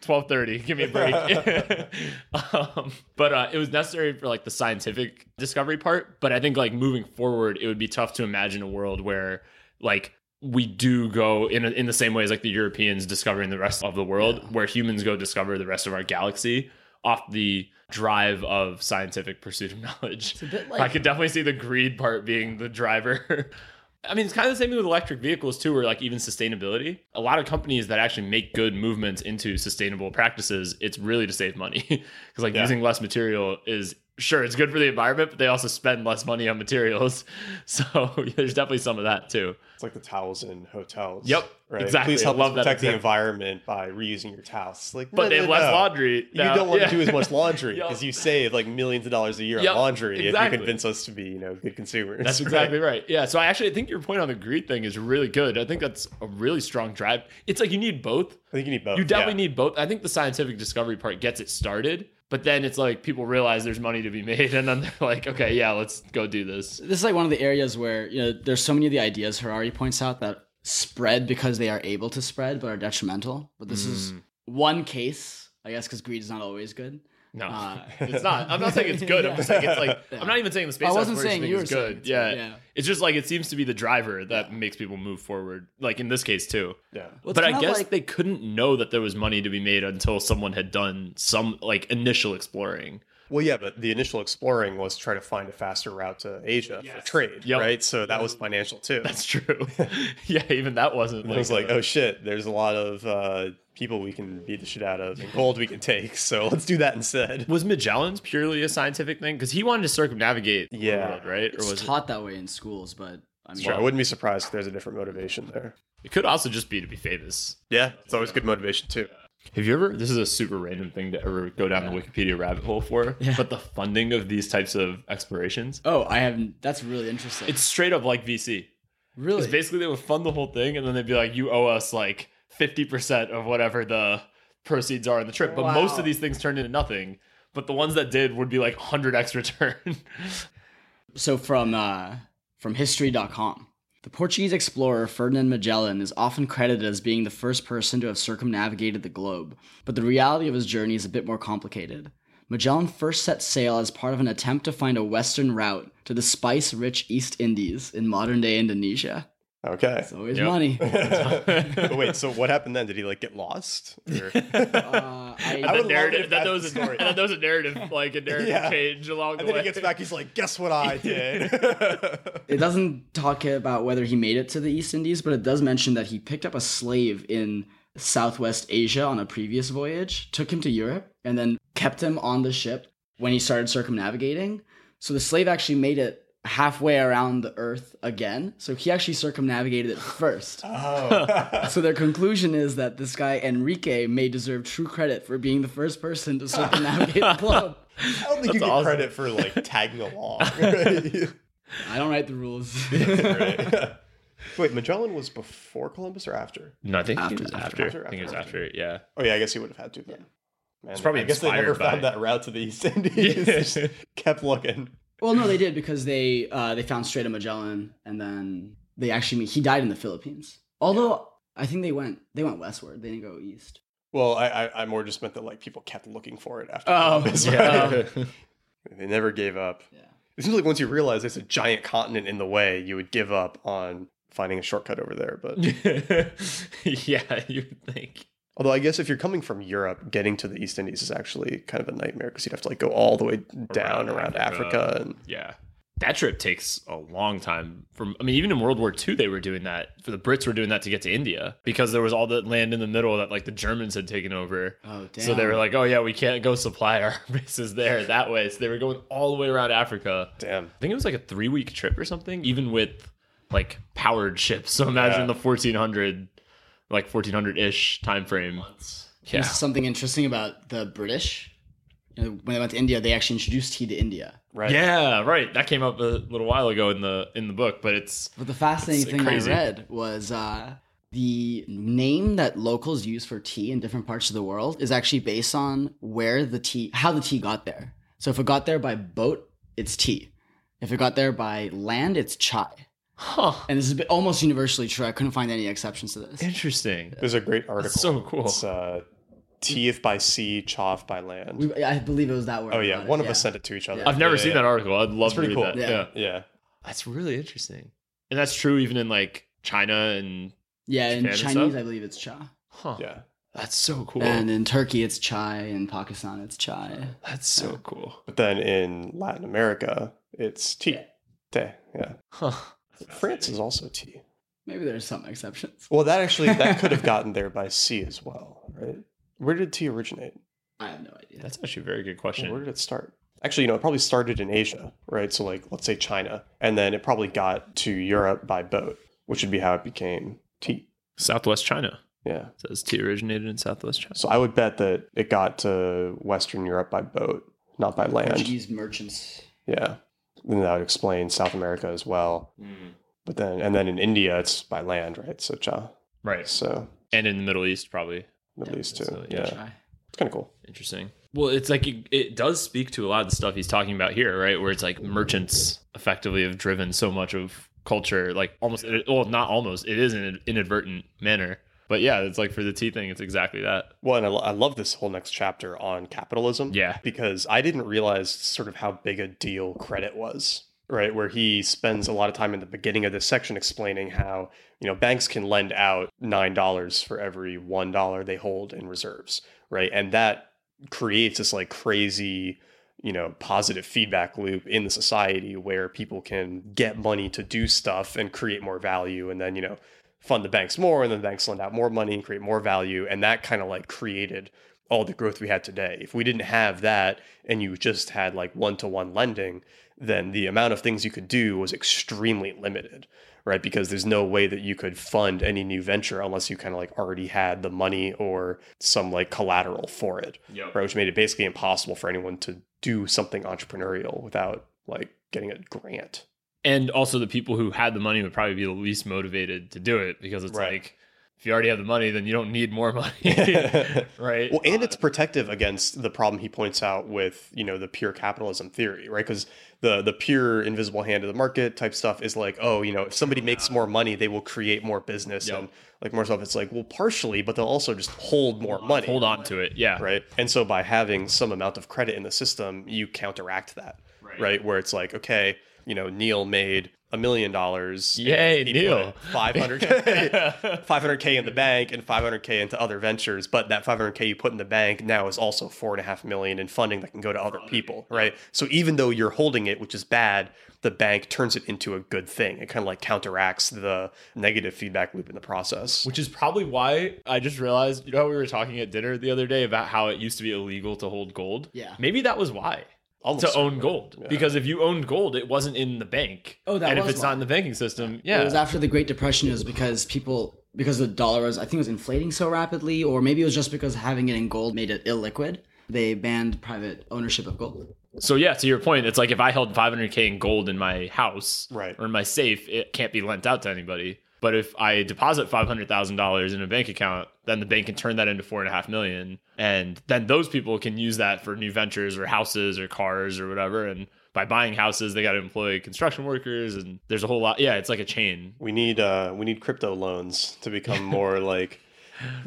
twelve thirty. Give me a break. um, but uh, it was necessary for like the scientific discovery part. But I think like moving forward, it would be tough to imagine a world where like we do go in in the same way as like the Europeans discovering the rest of the world, where humans go discover the rest of our galaxy off the drive of scientific pursuit of knowledge. a bit I like- could definitely see the greed part being the driver. I mean, it's kind of the same thing with electric vehicles too, or like even sustainability. A lot of companies that actually make good movements into sustainable practices, it's really to save money because like Yeah. using less material is sure it's good for the environment, but they also spend less money on materials. So there's definitely some of that too. It's like the towels in hotels. Yep, Right. exactly. Please help love us that protect the environment by reusing your towels. It's Like, But no, they no, less no. laundry. You don't want Yeah. to do as much laundry Yep. because you save like millions of dollars a year Yep, on laundry if exactly. you convince us to be, you know, good consumers. That's exactly right. Yeah. So I actually think your point on the greed thing is really good. I think that's a really strong drive. It's like you need both. I think you need both. You definitely yeah. need both. I think the scientific discovery part gets it started, but then it's like people realize there's money to be made, and then they're like, okay, yeah, let's go do this. This is like one of the areas where you know there's so many of the ideas Harari points out that spread because they are able to spread but are detrimental. But this is hmm. one case, I guess, because greed is not always good. No, Uh, it's not. I'm not saying it's good. I'm just saying it's like Yeah. I'm not even saying the space. I wasn't exploration saying you is were saying good. it's yeah. good, yeah. it's just like it seems to be the driver that makes people move forward. Like in this case too. Yeah. Well, but I guess like- they couldn't know that there was money to be made until someone had done some like initial exploring. Well, yeah, but the initial exploring was try to find a faster route to Asia for trade, Yep. right? So that was financial too. That's true. yeah, even that wasn't. And it was like, uh, oh shit, there's a lot of uh, people we can beat the shit out of and gold we can take. So let's do that instead. was Magellan's purely a scientific thing? Because he wanted to circumnavigate the Yeah. world, right? Or It's was it? taught that way in schools, but I mean, Sure, I wouldn't be surprised if there's a different motivation there. It could also just be to be famous. Yeah, it's always good motivation too. Have you ever? This is a super random thing to ever go down the Wikipedia rabbit hole for. Yeah. But the funding of these types of explorations, oh, I haven't. That's really interesting. it's straight up like VC. really basically they would fund the whole thing, and then they'd be like, "You owe us like fifty percent of whatever the proceeds are in the trip." But most of these things turned into nothing. But the ones that did would be like hundred x return. So from uh, from history.com. The Portuguese explorer Ferdinand Magellan is often credited as being the first person to have circumnavigated the globe, but the reality of his journey is a bit more complicated. Magellan first set sail as part of an attempt to find a western route to the spice rich East Indies in modern day Indonesia. Okay. It's always Yep. money. Wait, so what happened then? Did he like get lost? Or- Uh, And I, the would love narrative, if then that's was a story. and then there was a narrative, like a narrative Yeah. change along and the then way. he gets back, he's like, "Guess what I did?" it doesn't talk about whether he made it to the East Indies, but it does mention that he picked up a slave in Southwest Asia on a previous voyage, took him to Europe, and then kept him on the ship when he started circumnavigating. So the slave actually made it halfway around the Earth again. So he actually circumnavigated it first. oh, So their conclusion is that this guy Enrique may deserve true credit for being the first person to circumnavigate the globe. I don't think you get awesome. credit for like tagging along. Right? I don't write the rules. Right. Wait, Magellan was before Columbus or after? No, I think After, it was after, after. after, I think it was after. after. Yeah. Oh yeah, I guess he would have had to then. Man, It's probably I guess they never inspired found by- that route to the East Indies. Just kept looking. Well, no, they did because they uh, they found Strait of Magellan, and then they actually he died in the Philippines. Although I think they went they went westward. They didn't go east. Well, I, I I more just meant that like people kept looking for it after Oh, Columbus. yeah. right? they never gave up. Yeah. It seems like once you realize there's a giant continent in the way, you would give up on finding a shortcut over there. But yeah, you would think. Although I guess if you're coming from Europe, getting to the East Indies is actually kind of a nightmare because you'd have to like go all the way down around, Around Africa. Africa. and Yeah. That trip takes a long time. From I mean, even in World War II, they were doing that. For the Brits were doing that to get to India because there was all the land in the middle that like the Germans had taken over. Oh damn! So they were like, "Oh yeah, we can't go supply our bases there that way." So they were going all the way around Africa. damn. I think it was like a three week trip or something, even with like powered ships. So imagine Yeah. the fourteen hundred, like fourteen hundred ish time frame. Yeah, something interesting about the British. You know, when they went to India, they actually introduced tea to India. Right. yeah, right. That came up a little while ago in the in the book, but it's But the fascinating thing crazy. I read was uh, the name that locals use for tea in different parts of the world is actually based on where the tea, how the tea got there. So if it got there by boat, it's tea. If it got there by land, it's chai. Huh, And this is almost universally true. I couldn't find any exceptions to this. interesting. There's a great article. so cool. It's uh, tea if by sea, chaw by land. We, I believe it was that word. oh yeah, one of us sent it to each other. I've never Yeah, seen yeah. that article. I'd love It's to read cool. that. Yeah. Yeah. Yeah. that's really interesting, and that's true even in like China and Yeah, in Japan and Chinese, stuff? I believe it's cha. huh. Yeah. That's so cool. And in Turkey, it's chai. In Pakistan, it's chai. That's so cool. But then in Latin America, it's tea. Te. Yeah. Huh. France is also tea. Maybe there's some exceptions. Well, that actually that could have gotten there by sea as well, right? Where did tea originate? I have no idea. That's actually a very good Well, question. where did it start? Actually, you know, it probably started in Asia, right? So, like, let's say China, and then it probably got to Europe by boat, which would be how it became tea. Southwest China. Yeah. It says tea originated in Southwest China. So I would bet that it got to Western Europe by boat, not by land. Portuguese merchants. Yeah. And that would explain South America as well. Mm. But then, and then in India, it's by land, right? So cha. Right. So And in the Middle East, probably. Middle East too. so, yeah. yeah, Chai. It's kind of cool. Interesting. Well, it's like it, it does speak to a lot of the stuff he's talking about here, right? Where it's like merchants effectively have driven so much of culture, like almost, well, not almost, it is in an inadvertent manner. But yeah, it's like for the tea thing, it's exactly that. Well, and I, I love this whole next chapter on capitalism. Yeah. Because I didn't realize sort of how big a deal credit was, right? Where he spends a lot of time in the beginning of this section explaining how, you know, banks can lend out $9 for every $1 they hold in reserves, right? And that creates this like crazy, you know, positive feedback loop in the society where people can get money to do stuff and create more value. And then, you know, fund the banks more and then the banks lend out more money and create more value. And that kind of like created all the growth we had today. If we didn't have that and you just had like one to one lending, then the amount of things you could do was extremely limited, right? Because there's no way that you could fund any new venture unless you kind of like already had the money or some like collateral for it, Yep. right? Which made it basically impossible for anyone to do something entrepreneurial without like getting a grant. And also, the people who had the money would probably be the least motivated to do it because it's Right. like, if you already have the money, then you don't need more money. right. Well, and it's protective against the problem he points out with you know the pure capitalism theory, right? Because the the pure invisible hand of the market type stuff is like, oh, you know, if somebody makes more money, they will create more business Yep. and like more stuff. It's like, well, partially, but they'll also just hold more money, Hold on to it. Yeah. right? And so by having some amount of credit in the system, you counteract that, Right. right? Where it's like, okay, you know, Neil made a million dollars. and Yay, Neil. 500K, 500K in the bank and 500K into other ventures. But that 500K you put in the bank now is also four and a half million in funding that can go to other people, right? So even though you're holding it, which is bad, the bank turns it into a good thing. It kind of like counteracts the negative feedback loop in the process. Which is probably why I just realized, you know, how we were talking at dinner the other day about how it used to be illegal to hold gold. Yeah. Maybe that was why. Almost to own certainly. gold. Yeah. Because if you owned gold, it wasn't in the bank. Oh, that And if it's why. not in the banking system, yeah, It was after the Great Depression. It was because people, because the dollar was, I think it was inflating so rapidly, or maybe it was just because having it in gold made it illiquid. They banned private ownership of gold. so yeah, to your point, it's like if I held 500k in gold in my house Right. or in my safe, it can't be lent out to anybody. But if I deposit five hundred thousand dollars in a bank account, then the bank can turn that into four and a half million, and then those people can use that for new ventures or houses or cars or whatever. And by buying houses, they got to employ construction workers, and there's a whole lot. Yeah, it's like a chain. We need uh we need crypto loans to become more like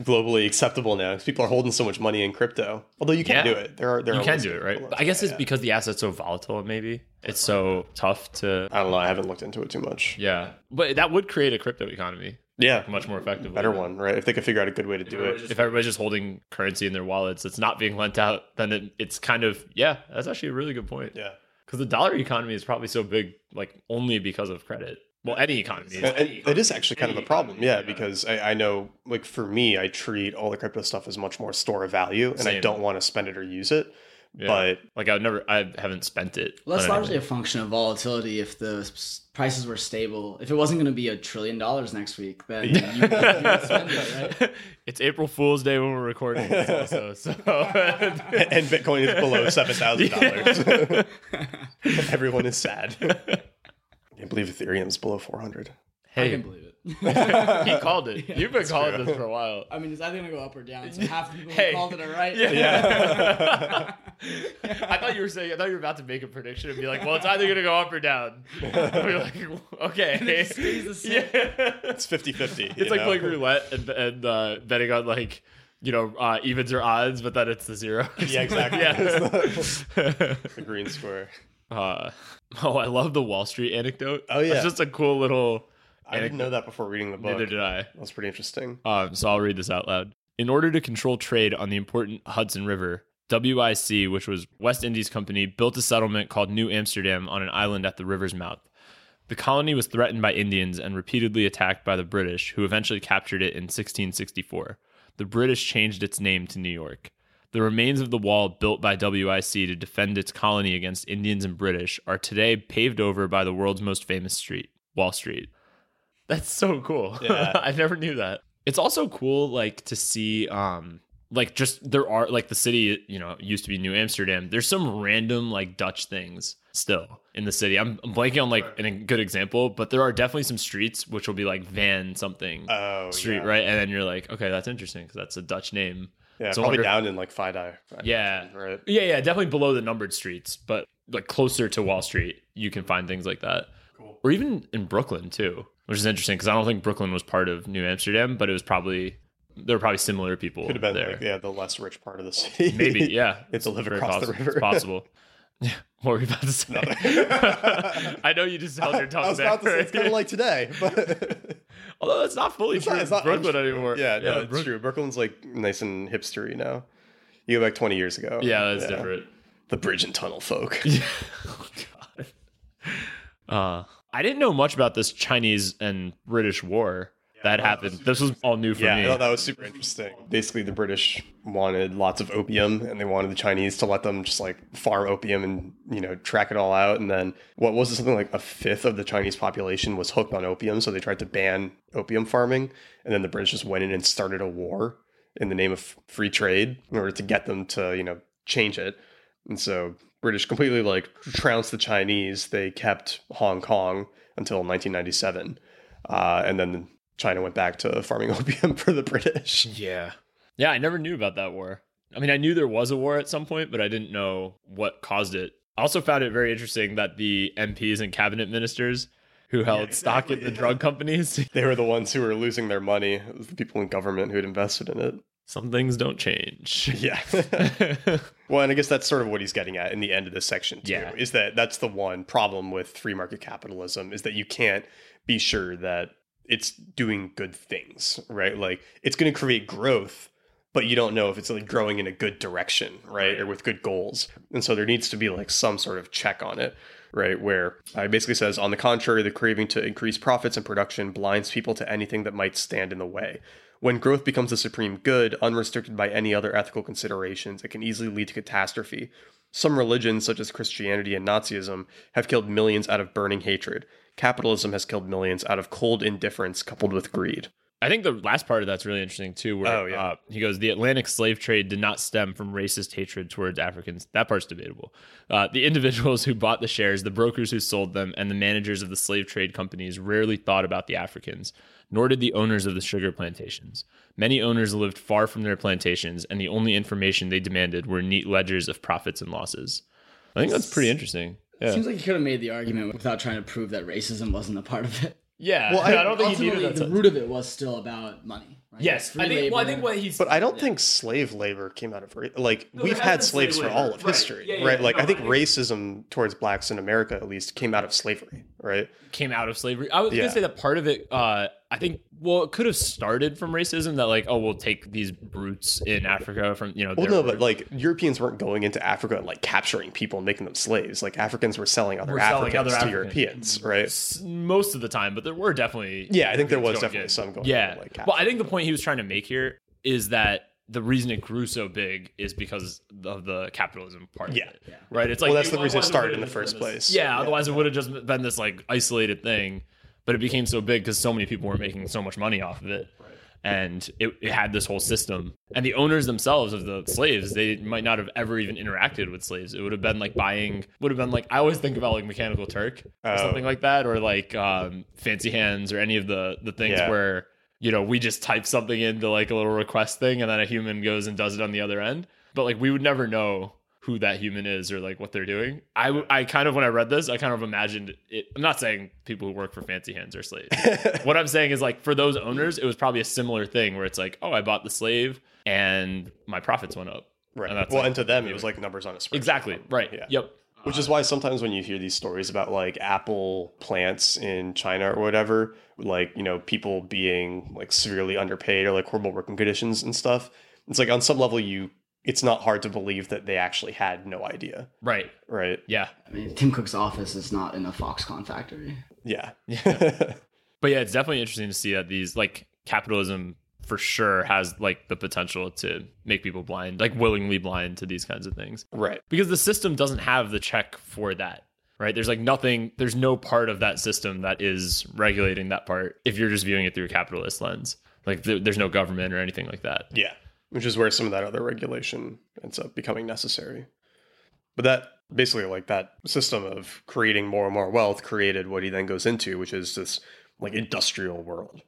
globally acceptable now because people are holding so much money in crypto. Although you can Yeah. do it. There are there You are can do it, right? But I guess Yeah, it's yeah. because the asset's so volatile. Maybe it's so tough to. I don't know. I haven't looked into it too much. Yeah, but that would create a crypto economy Yeah, much more effective, better one, right? If they could figure out a good way to do it. If everybody's just holding currency in their wallets, it's not being lent out. Then it, it's kind of yeah. That's actually a really good point. Yeah. because the dollar economy is probably so big, like only because of credit. Well, any economy. is. Uh, and- and it is actually kind of a problem, yeah, because I, I know, like for me, I treat all the crypto stuff as much more store of value, and I don't want to spend it or use it. Yeah. But like I've never, I haven't spent it. Well, that's on largely a function of volatility. If the prices were stable, if it wasn't going to be a trillion dollars next week, then you, you would spend it, right? it's April Fool's Day when we're recording this, also. So and Bitcoin is below seven thousand dollars. Everyone is sad. I can't believe Ethereum's below four hundred. Hey. I hey, can believe it. he called it. You've been calling true. this for a while. I mean, it's either going to go up or down. So half the people Hey. who called it are right. Yeah. I thought you were saying. I thought you were about to make a prediction and be like, "Well, it's either going to go up or down." We're like, "Okay." It stays the same. Yeah. It's 50-50. It's like playing roulette and, and uh, betting on like you know uh, evens or odds, but then it's the zero. Yeah, exactly. yeah. the green square. Uh, oh, I love the Wall Street anecdote. Oh, yeah. it's just a cool little. I didn't know that before reading the book. Neither did I. That's pretty interesting. Um, so I'll read this out loud. In order to control trade on the important Hudson River, WIC, which was West Indies Company, built a settlement called New Amsterdam on an island at the river's mouth. The colony was threatened by Indians and repeatedly attacked by the British, who eventually captured it in 1664. The British changed its name to New York. The remains of the wall built by WIC to defend its colony against Indians and British are today paved over by the world's most famous street, Wall Street. That's so cool. Yeah. I never knew that. It's also cool like to see um like just there are like the city, you know, used to be New Amsterdam. There's some random like Dutch things still in the city. I'm, I'm blanking on like a good example, but there are definitely some streets which will be like Van something Oh, street, yeah. right? And then you're like, okay, that's interesting because that's a Dutch name. Yeah, So probably wonder- down in like FiDi. Yeah. Right. Yeah, yeah, definitely below the numbered streets, but like closer to Wall Street, you can find things like that. Cool. Or even in Brooklyn too, which is interesting because I don't think Brooklyn was part of New Amsterdam, but it was probably there were probably similar people Could have been there. like, yeah, the less rich part of the city. Maybe, yeah, It's a live across the possible. river. It's possible. Yeah, what were you about to say? I know you just held your tongue I was there. about to say it's kind of like today, but Although that's not fully It's true not- it's not in Brooklyn untrue. anymore. yeah, no, it's Brook- true. Brooklyn's like nice and hipstery now. You go back 20 years ago. Yeah, that's different. The bridge and tunnel folk. oh god. Uh, I didn't know much about this Chinese and British war that happened. This was all new for Yeah, me. I thought that was super interesting. Basically, the British wanted lots of opium, and they wanted the Chinese to let them just like farm opium and you know track it all out. And then what was it? Something like a fifth of the Chinese population was hooked on opium, so they tried to ban opium farming. And then the British just went in and started a war in the name of free trade in order to get them to you know change it. And so British completely like trounced the Chinese. They kept Hong Kong until 1997, uh, and then China went back to farming opium for the British. Yeah. Yeah, I never knew about that war. I mean, I knew there was a war at some point, but I didn't know what caused it. I also found it very interesting that the MPs and cabinet ministers who held stock in the exactly. drug companies, They were the ones who were losing their money. It was the people in government who had invested in it. some things don't change. Yeah. well, and I guess that's sort of what he's getting at in the end of this section too. Yeah. Is that that's the one problem with free market capitalism is that you can't be sure that it's doing good things, right? Like it's going to create growth, but you don't know if it's like growing in a good direction, right? Or with good goals. And so there needs to be like some sort of check on it, right? Where it basically says, on the contrary, the craving to increase profits and production blinds people to anything that might stand in the way. When growth becomes the supreme good, unrestricted by any other ethical considerations, it can easily lead to catastrophe. Some religions, such as Christianity and Nazism, have killed millions out of burning hatred. Capitalism has killed millions out of cold indifference coupled with greed. I think the last part of that's really interesting too. Where Oh, yeah. uh, he goes, the Atlantic slave trade did not stem from racist hatred towards Africans. That part's debatable. Uh, the individuals who bought the shares, the brokers who sold them, and the managers of the slave trade companies rarely thought about the Africans, nor did the owners of the sugar plantations. Many owners lived far from their plantations, and the only information they demanded were neat ledgers of profits and losses. I think that's pretty interesting. Yeah, Seems like you could have made the argument without trying to prove that racism wasn't a part of it. yeah. Well, I- I don't think he Ultimately, needed that. the to- root of it was still about money. Right? Yes, Free I think. Well, I think what he's. But I don't think slave labor came out of like No, we've had slaves slave for all of Right. history, Yeah, yeah, right? Like no, I think I- racism towards blacks in America at least came out of slavery, right? came out of slavery. I was Yeah. gonna say that part of it, uh, I think, well, it could have started from racism. That like, oh, we'll take these brutes in Africa from you know. Well, no, but like Europeans weren't going into Africa and like capturing people and making them slaves. Like Africans were selling other Were selling Africans other to Africans. Europeans, right? most of the time, but there were definitely. Yeah, I think there was definitely in. some going. Yeah, like well, I think the point he was trying to make here is that the reason it grew so big is because of the capitalism part Yeah. of it. Right. It's like Well, that's the reason it started in the first this- place. Yeah, Yeah. Otherwise, it would have just been this like isolated thing, but it became so big because so many people were making so much money off of it. And it, it had this whole system. And the owners themselves of the slaves, they might not have ever even interacted with slaves. It would have been like buying, would have been like, I always think about like Mechanical Turk or Oh. something like that, or like um, Fancy Hands or any of the, the things Yeah. where you know, we just type something into like a little request thing and then a human goes and does it on the other end. But like we would never know who that human is or like what they're doing. I I kind of, when I read this, I kind of imagined it. I'm not saying people who work for fancy hands are slaves. what I'm saying is like for those owners, it was probably a similar thing where it's like, oh, I bought the slave and my profits went up. right. And well, like- and to them, it was like numbers on a spreadsheet. Exactly. Right. Yeah. Yep. Which is why sometimes when you hear these stories about like apple plants in China or whatever, like, you know, people being like severely underpaid or like horrible working conditions and stuff, it's like on some level you it's not hard to believe that they actually had no idea, Right. right? Yeah. I mean, Tim Cook's office is not in a Foxconn factory. Yeah. yeah. But yeah, it's definitely interesting to see that these like capitalism for sure has like the potential to make people blind, like willingly blind to these kinds of things. right. Because the system doesn't have the check for that. Right? There's like nothing there's no part of that system that is regulating that part if you're just viewing it through a capitalist lens. Like there, there's no government or anything like that. Yeah. Which is where some of that other regulation ends up becoming necessary. But that basically like that system of creating more and more wealth created what he then goes into, which is this like industrial world,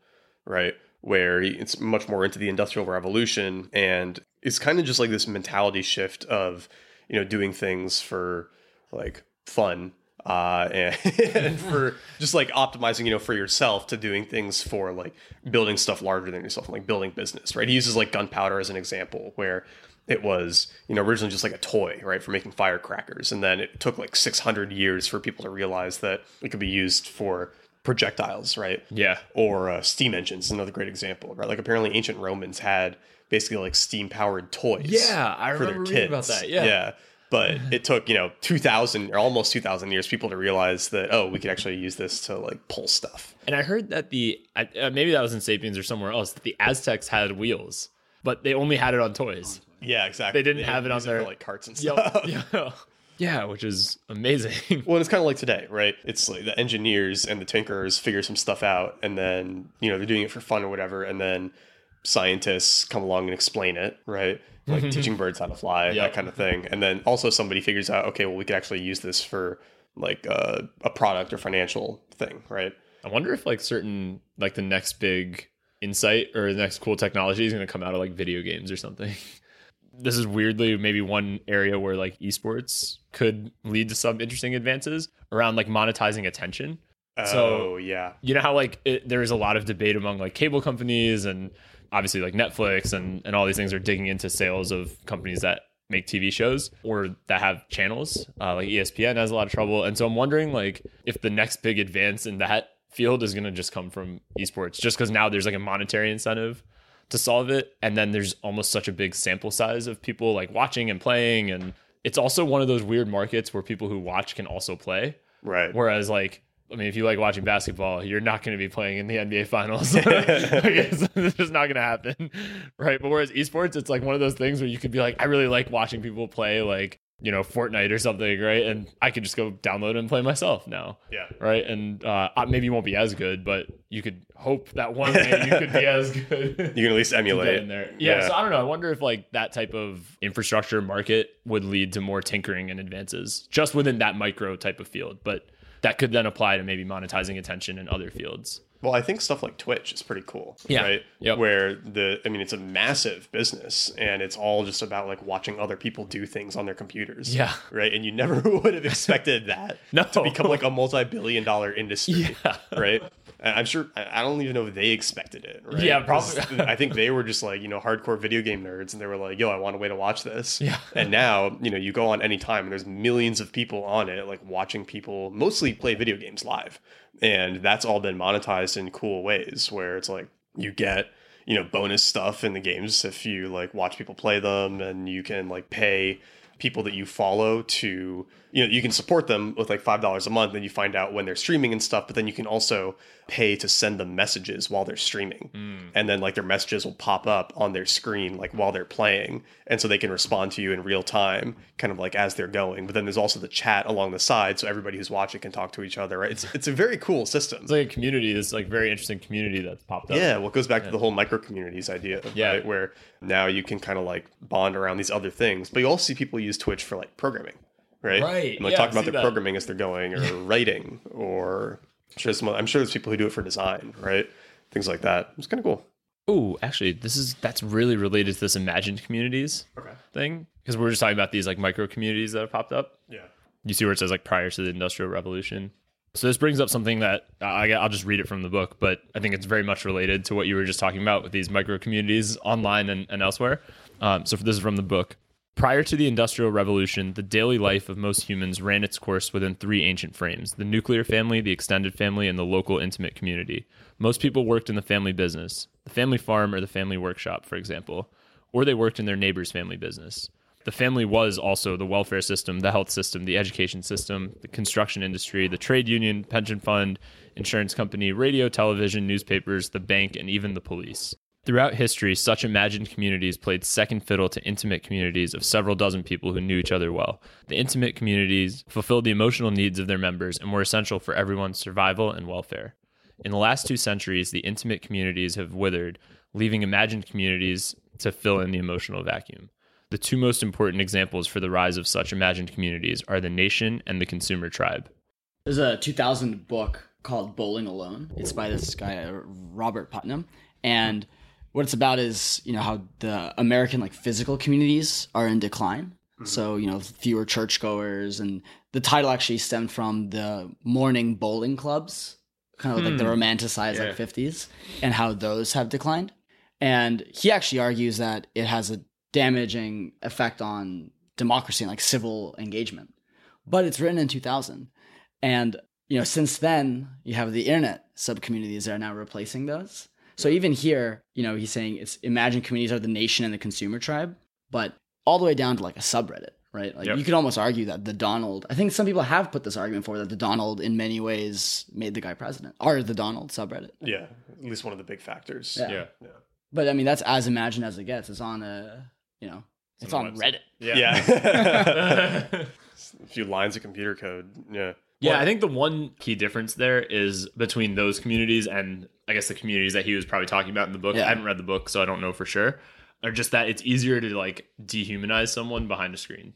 right? Where he- it's much more into the industrial revolution and it's kind of just like this mentality shift of, you know, doing things for like fun uh, and, and for just like optimizing, you know, for yourself to doing things for like building stuff larger than yourself, like building business, right? He uses like gunpowder as an example where it was, you know, originally just like a toy, right, for making firecrackers. And then it took like 600 years for people to realize that it could be used for projectiles, right? Yeah. Or uh, steam engines, another great example, right? Like apparently ancient Romans had basically like steam powered toys Yeah, I for their remember kids. reading about that. Yeah. Yeah. But it took, you know, 2000 or almost 2000 years people to realize that, oh, we could actually use this to like pull stuff. And I heard that the uh, maybe that was in Sapiens or somewhere else that the Aztecs had wheels, but they only had it on toys. Yeah, exactly. They didn't have it on their- like carts and stuff. Yep. yeah. Yeah, which is amazing. Well, it's kind of like today, right? It's like the engineers and the tinkerers figure some stuff out, and then you know they're doing it for fun or whatever, and then scientists come along and explain it, right? Like teaching birds how to fly, Yep. that kind of thing. And then also somebody figures out, okay, well, we could actually use this for like uh, a product or financial thing, right? I wonder if like certain like the next big insight or the next cool technology is going to come out of like video games or something. this is weirdly maybe one area where like esports could lead to some interesting advances around like monetizing attention. So- oh yeah, you know how like it, there is a lot of debate among like cable companies and obviously like Netflix and and all these things are digging into sales of companies that make TV shows or that have channels. Uh, like ESPN has a lot of trouble, and so I'm wondering like if the next big advance in that field is going to just come from esports, just because now there's like a monetary incentive to solve it, and then there's almost such a big sample size of people like watching and playing, and it's also one of those weird markets where people who watch can also play. right. Whereas, like, I mean, if you like watching basketball, you're not going to be playing in the NBA Finals. It's, just not going to happen, right? But whereas esports, it's like one of those things where you could be like, I really like watching people play like you know, Fortnite or something, right? And I could just go download and play myself now. Yeah. Right. And uh, maybe you won't be as good, but you could hope that one day you could be as good. You can at least emulate. in there. Yeah, Yeah. So I don't know. I wonder if like that type of infrastructure market would lead to more tinkering and advances just within that micro type of field. But that could then apply to maybe monetizing attention in other fields. Well, I think stuff like Twitch is pretty cool. Yeah. Right. Yep. Where the, I mean, it's a massive business and it's all just about like watching other people do things on their computers. Yeah. Right. And you never would have expected that No. to become like a multi billion dollar industry. Yeah. Right. I'm sure, I I don't even know if they expected it. Right? Yeah, probably. I think they were just like, you know, hardcore video game nerds and they were like, yo, I want a way to watch this. Yeah. And now, you know, you go on any time and there's millions of people on it, like watching people mostly play video games live. And that's all been monetized in cool ways where it's like you get, you know, bonus stuff in the games if you like watch people play them and you can like pay people that you follow to you know you can support them with like five dollars a month and you find out when they're streaming and stuff but then you can also pay to send them messages while they're streaming. Mm. And then like their messages will pop up on their screen like while they're playing and so they can respond to you in real time kind of like as they're going. But then there's also the chat along the side so everybody who's watching can talk to each other right? It's, mm. it's a very cool system. It's like a community, this like very interesting community that's popped up. yeah, well, it goes back to the whole micro communities idea, Yeah. right? Where now you can kind of like bond around these other things, but you also see people use Twitch for like programming, right? Right, And, like yeah, talking about their that. programming as they're going, or writing, or I'm sure, some, I'm sure there's people who do it for design, right? Things like that. It's kind of cool. Oh, actually, this is that's really related to this imagined communities Okay. thing because we're just talking about these like micro communities that have popped up. Yeah. You see where it says like prior to the industrial revolution. So this brings up something that I, I'll just read it from the book, but I think it's very much related to what you were just talking about with these micro communities online and, and elsewhere. Um, so this is from the book. Prior to the Industrial Revolution, the daily life of most humans ran its course within three ancient frames the nuclear family, the extended family, and the local intimate community. Most people worked in the family business, the family farm or the family workshop, for example, or they worked in their neighbor's family business. The family was also the welfare system, the health system, the education system, the construction industry, the trade union, pension fund, insurance company, radio, television, newspapers, the bank, and even the police. Throughout history, such imagined communities played second fiddle to intimate communities of several dozen people who knew each other well. The intimate communities fulfilled the emotional needs of their members and were essential for everyone's survival and welfare. In the last two centuries, the intimate communities have withered, leaving imagined communities to fill in the emotional vacuum. The two most important examples for the rise of such imagined communities are the nation and the consumer tribe. There's a 2000 book called Bowling Alone. It's by this guy uh, Robert Putnam, and what it's about is you know how the American like physical communities are in decline. Mm-hmm. So you know fewer churchgoers, and the title actually stemmed from the morning bowling clubs, kind of like the hmm. romanticized Yeah. like 50s, and how those have declined. And he actually argues that it has a damaging effect on democracy and like civil engagement. But it's written in 2000. And, you know, since then, you have the internet sub communities that are now replacing those. So even here, you know, he's saying it's imagine communities are the nation and the consumer tribe, but all the way down to like a subreddit, right? Like Yep. you could almost argue that the Donald, I think some people have put this argument for that the Donald in many ways made the guy president, or the Donald subreddit. Yeah. At least one of the big factors. Yeah. Yeah. Yeah. But I mean, that's as imagined as it gets. It's on a, you know, it's on on the website. Reddit. Yeah. a few lines of computer code. Yeah. Yeah, I think the one key difference there is between those communities and I guess the communities that he was probably talking about in the book. Yeah. I haven't read the book, so I don't know for sure. Or just that it's easier to like dehumanize someone behind a screen.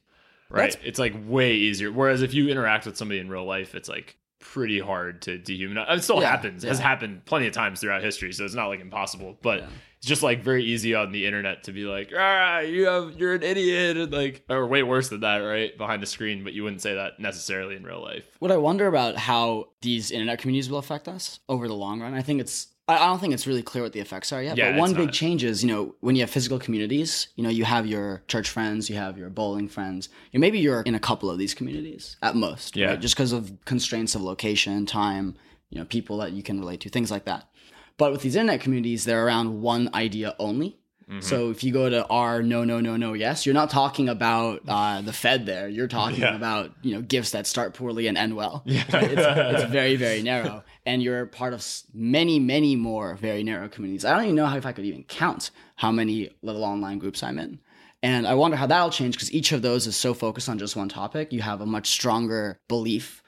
Right? That's- it's like way easier. Whereas if you interact with somebody in real life, it's like pretty hard to dehumanize. It still Yeah, happens. It has happened plenty of times throughout history, so it's not like impossible. But Yeah. It's just like very easy on the internet to be like, ah, you have you're an idiot and like or way worse than that, right? Behind the screen, but you wouldn't say that necessarily in real life. What I wonder about how these internet communities will affect us over the long run. I think it's I don't think it's really clear what the effects are yet. Yeah, but one big change is, you know, when you have physical communities, you know, you have your church friends, you have your bowling friends. You maybe you're in a couple of these communities at most. Yeah. Right? Just because of constraints of location, time, you know, people that you can relate to, things like that. But with these internet communities, they're around one idea only. Mm-hmm. So if you go to R no no no no yes, you're not talking about uh, the Fed there. You're talking Yeah. about you know gifts that start poorly and end well. Yeah. It's, it's very very narrow, and you're part of many many more very narrow communities. I don't even know how if I could even count how many little online groups I'm in, And I wonder how that'll change because each of those is so focused on just one topic. You have a much stronger belief,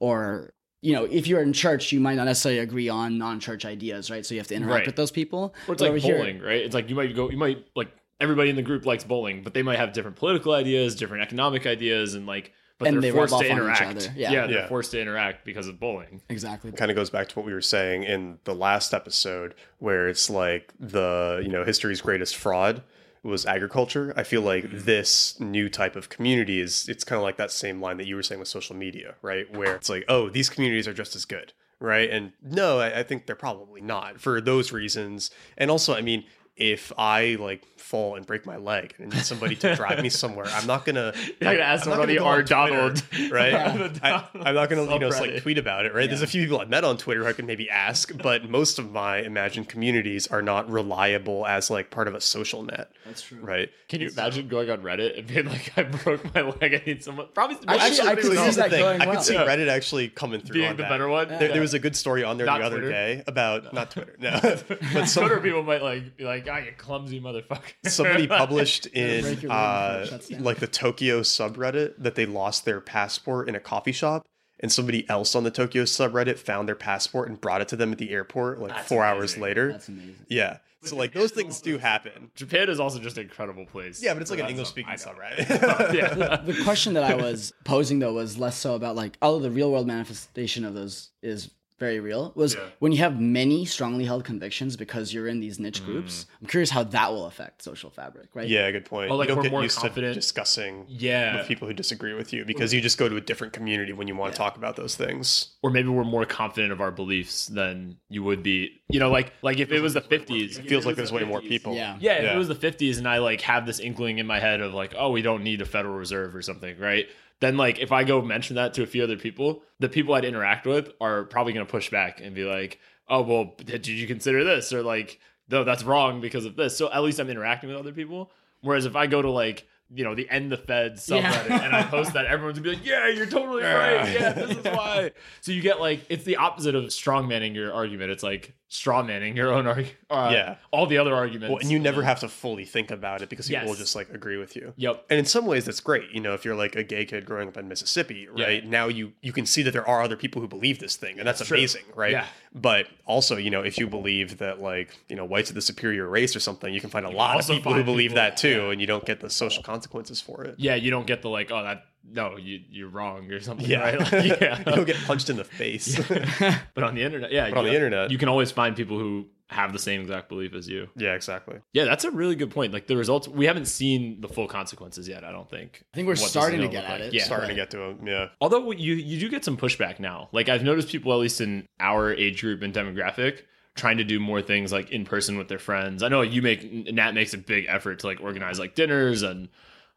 or you know, if you're in church, you might not necessarily agree on non-church ideas, right? So you have to interact Right. with those people. Or it's But like over here- bowling, right? It's like you might go, you might like everybody in the group likes bowling, but they might have different political ideas, different economic ideas, and like, but And they're they forced to off each interact. other. Yeah. yeah, they're Yeah. forced to interact because of bowling. exactly. kind of goes back to what we were saying in the last episode where it's like the you know history's greatest fraud was agriculture. I feel like mm-hmm. this new type of community is it's kind of like that same line that you were saying with social media right? Where it's like oh these communities are just as good right? And no i, I think they're probably not for those reasons. And also i mean if I like fall and break my leg and need somebody to drive me somewhere, I'm not gonna. You're not gonna ask somebody gonna go or on Twitter, Donald, right? The I, I'm not gonna you know just, like tweet about it, right? There's a few people I've met on Twitter who I could maybe ask, but most of my imagined communities are not reliable as like part of a social net, That's true. right? Can you imagine going on Reddit and being like, "I broke my leg. I need someone." Probably Actually, I could here's see the that thing. going I well. could see Yeah. Reddit actually coming through being on the that. better one. There, there was a good story on there Not the other Twitter. day about not Twitter, no, but some, Twitter people might like be like, "Ah, you clumsy motherfucker." Somebody published in your leg before uh, it shuts down. like the Tokyo subreddit that they lost their passport in a coffee shop. And somebody else on the Tokyo subreddit found their passport and brought it to them at the airport like That's four hours later. That's amazing. Yeah. So like those things do happen. Japan is also just an incredible place. Yeah, but it's like an English speaking I know. subreddit. yeah. The question that I was posing though was less so about like, oh, the real world manifestation of those is very real. Was Yeah. when you have many strongly held convictions because you're in these niche groups. Mm. I'm curious how that will affect social fabric, right? yeah, good point. Oh, like you don't we're get more used confident. to discussing Yeah. with people who disagree with you because you just go to a different community when you want to talk about those things. or maybe we're more confident of our beliefs than you would be. You know, like like if it was the 50s, It feels like there's way more people. Yeah. Yeah, if Yeah. it was the 50s and I like have this inkling in my head of like, oh, we don't need a Federal Reserve or something, right? Then like if I go mention that to a few other people, the people I'd interact with are probably going to push back and be like, "Oh, well, did you consider this?" or like, "No, that's wrong because of this." So at least I'm interacting with other people. Whereas if I go to like you know, the end the Fed subreddit Yeah. and I post that, everyone's gonna be like, Yeah, you're totally right. Yeah, this is why. So you get like it's the opposite of strongmanning your argument. It's like strawmanning your own argument. Uh, Yeah. All the other arguments. Well, and you never have to fully think about it because people will just like agree with you. Yep. And in some ways, that's great. You know, if you're like a gay kid growing up in Mississippi, Yeah. right now you you can see that there are other people who believe this thing, and that's True. amazing, right? Yeah. But also, you know, if you believe that like you know whites are the superior race or something, you can find a lot of people who believe people- that too, and you don't get the social consequences for it. Yeah, you don't get the like, oh that no, you you're wrong or something. Yeah, Right? Like, yeah. you don't get punched in the face. but on the internet, yeah. But on you- the internet- you can always find people who have the same exact belief as you. yeah, exactly. Yeah, that's a really good point. Like the results, we haven't seen the full consequences yet. I don't think. I think we're What starting to get at like. it. Yeah. Starting to get to them. Yeah. Although you you do get some pushback now. Like I've noticed people at least in our age group and demographic trying to do more things like in person with their friends. I know you make Nat makes a big effort to like organize like dinners and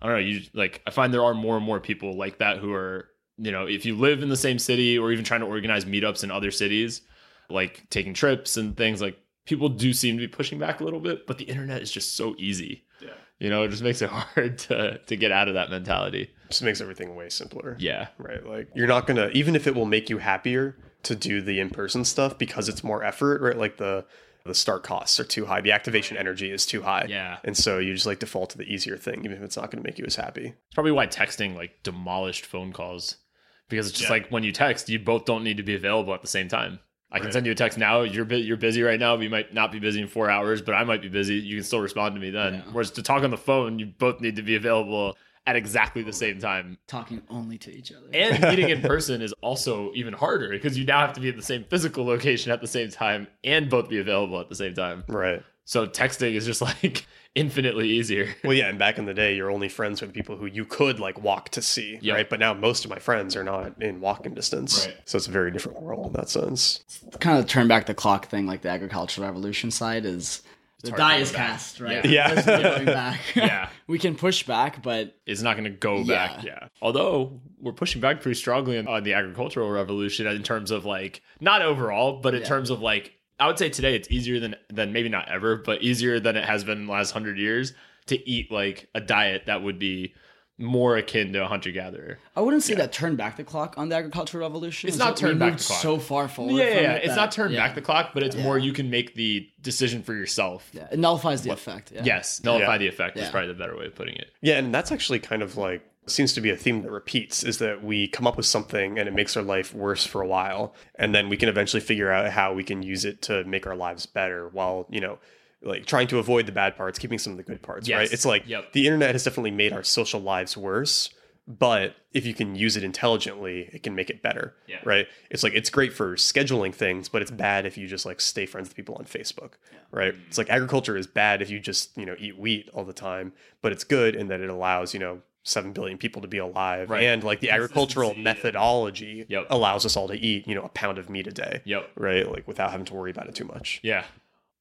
I don't know, you like I find there are more and more people like that who are, you know, if you live in the same city or even trying to organize meetups in other cities, like taking trips and things like people do seem to be pushing back a little bit, but the internet is just so easy. Yeah. You know, it just makes it hard to to get out of that mentality. Just makes everything way simpler. Yeah. right? Like you're not gonna even if it will make you happier to do the in-person stuff because it's more effort, right? Like the the start costs are too high, the activation energy is too high, Yeah. and so you just like default to the easier thing, even if it's not going to make you as happy. It's probably why texting like demolished phone calls because it's just Yeah. like when you text, you both don't need to be available at the same time. I can Right. send you a text now. You're bu- you're busy right now. but You might not be busy in four hours, but I might be busy. You can still respond to me then. Yeah. Whereas to talk on the phone, you both need to be available at exactly the same time. Talking only to each other. And meeting in person is also even harder because you now have to be at the same physical location at the same time and both be available at the same time. Right. So texting is just like infinitely easier. Well, yeah, and back in the day, you're only friends with people who you could like walk to see, Yeah. right? But now most of my friends are not in walking distance, Right. so it's a very different world in that sense. kind of turn back the clock thing, like the agricultural revolution side is the die is back. cast, right? Yeah. There's no going back. Yeah. we can push back, but it's not going to go back. Yeah. Yeah. Although we're pushing back pretty strongly on, on the agricultural revolution in terms of like not overall, but in Yeah. terms of like I would say today it's easier than than maybe not ever, but easier than it has been in the last hundred years to eat like a diet that would be more akin to a hunter gatherer. I wouldn't say that turned back the clock on the agricultural revolution. It's It's not that turned back the clock. So far forward. Yeah, yeah, from yeah. it It's that- not turned yeah. back the clock, but it's Yeah. more you can make the decision for yourself. Yeah, it nullifies the effect. Yeah. Yes, nullify Yeah. the effect is probably the better way of putting it. Yeah, and that's actually kind of like seems to be a theme that repeats is that we come up with something and it makes our life worse for a while and then we can eventually figure out how we can use it to make our lives better while, you know, like trying to avoid the bad parts, keeping some of the good parts, Yes. right? It's like Yep. the internet has definitely made our social lives worse, but if you can use it intelligently, it can make it better, Yeah. right? It's like it's great for scheduling things, but it's bad if you just like stay friends with people on Facebook, right? It's like agriculture is bad if you just you know eat wheat all the time, but it's good in that it allows you know seven billion people to be alive, Right. and like the agricultural methodology Yep. allows us all to eat you know a pound of meat a day, Yep. right? Like without having to worry about it too much. Yeah.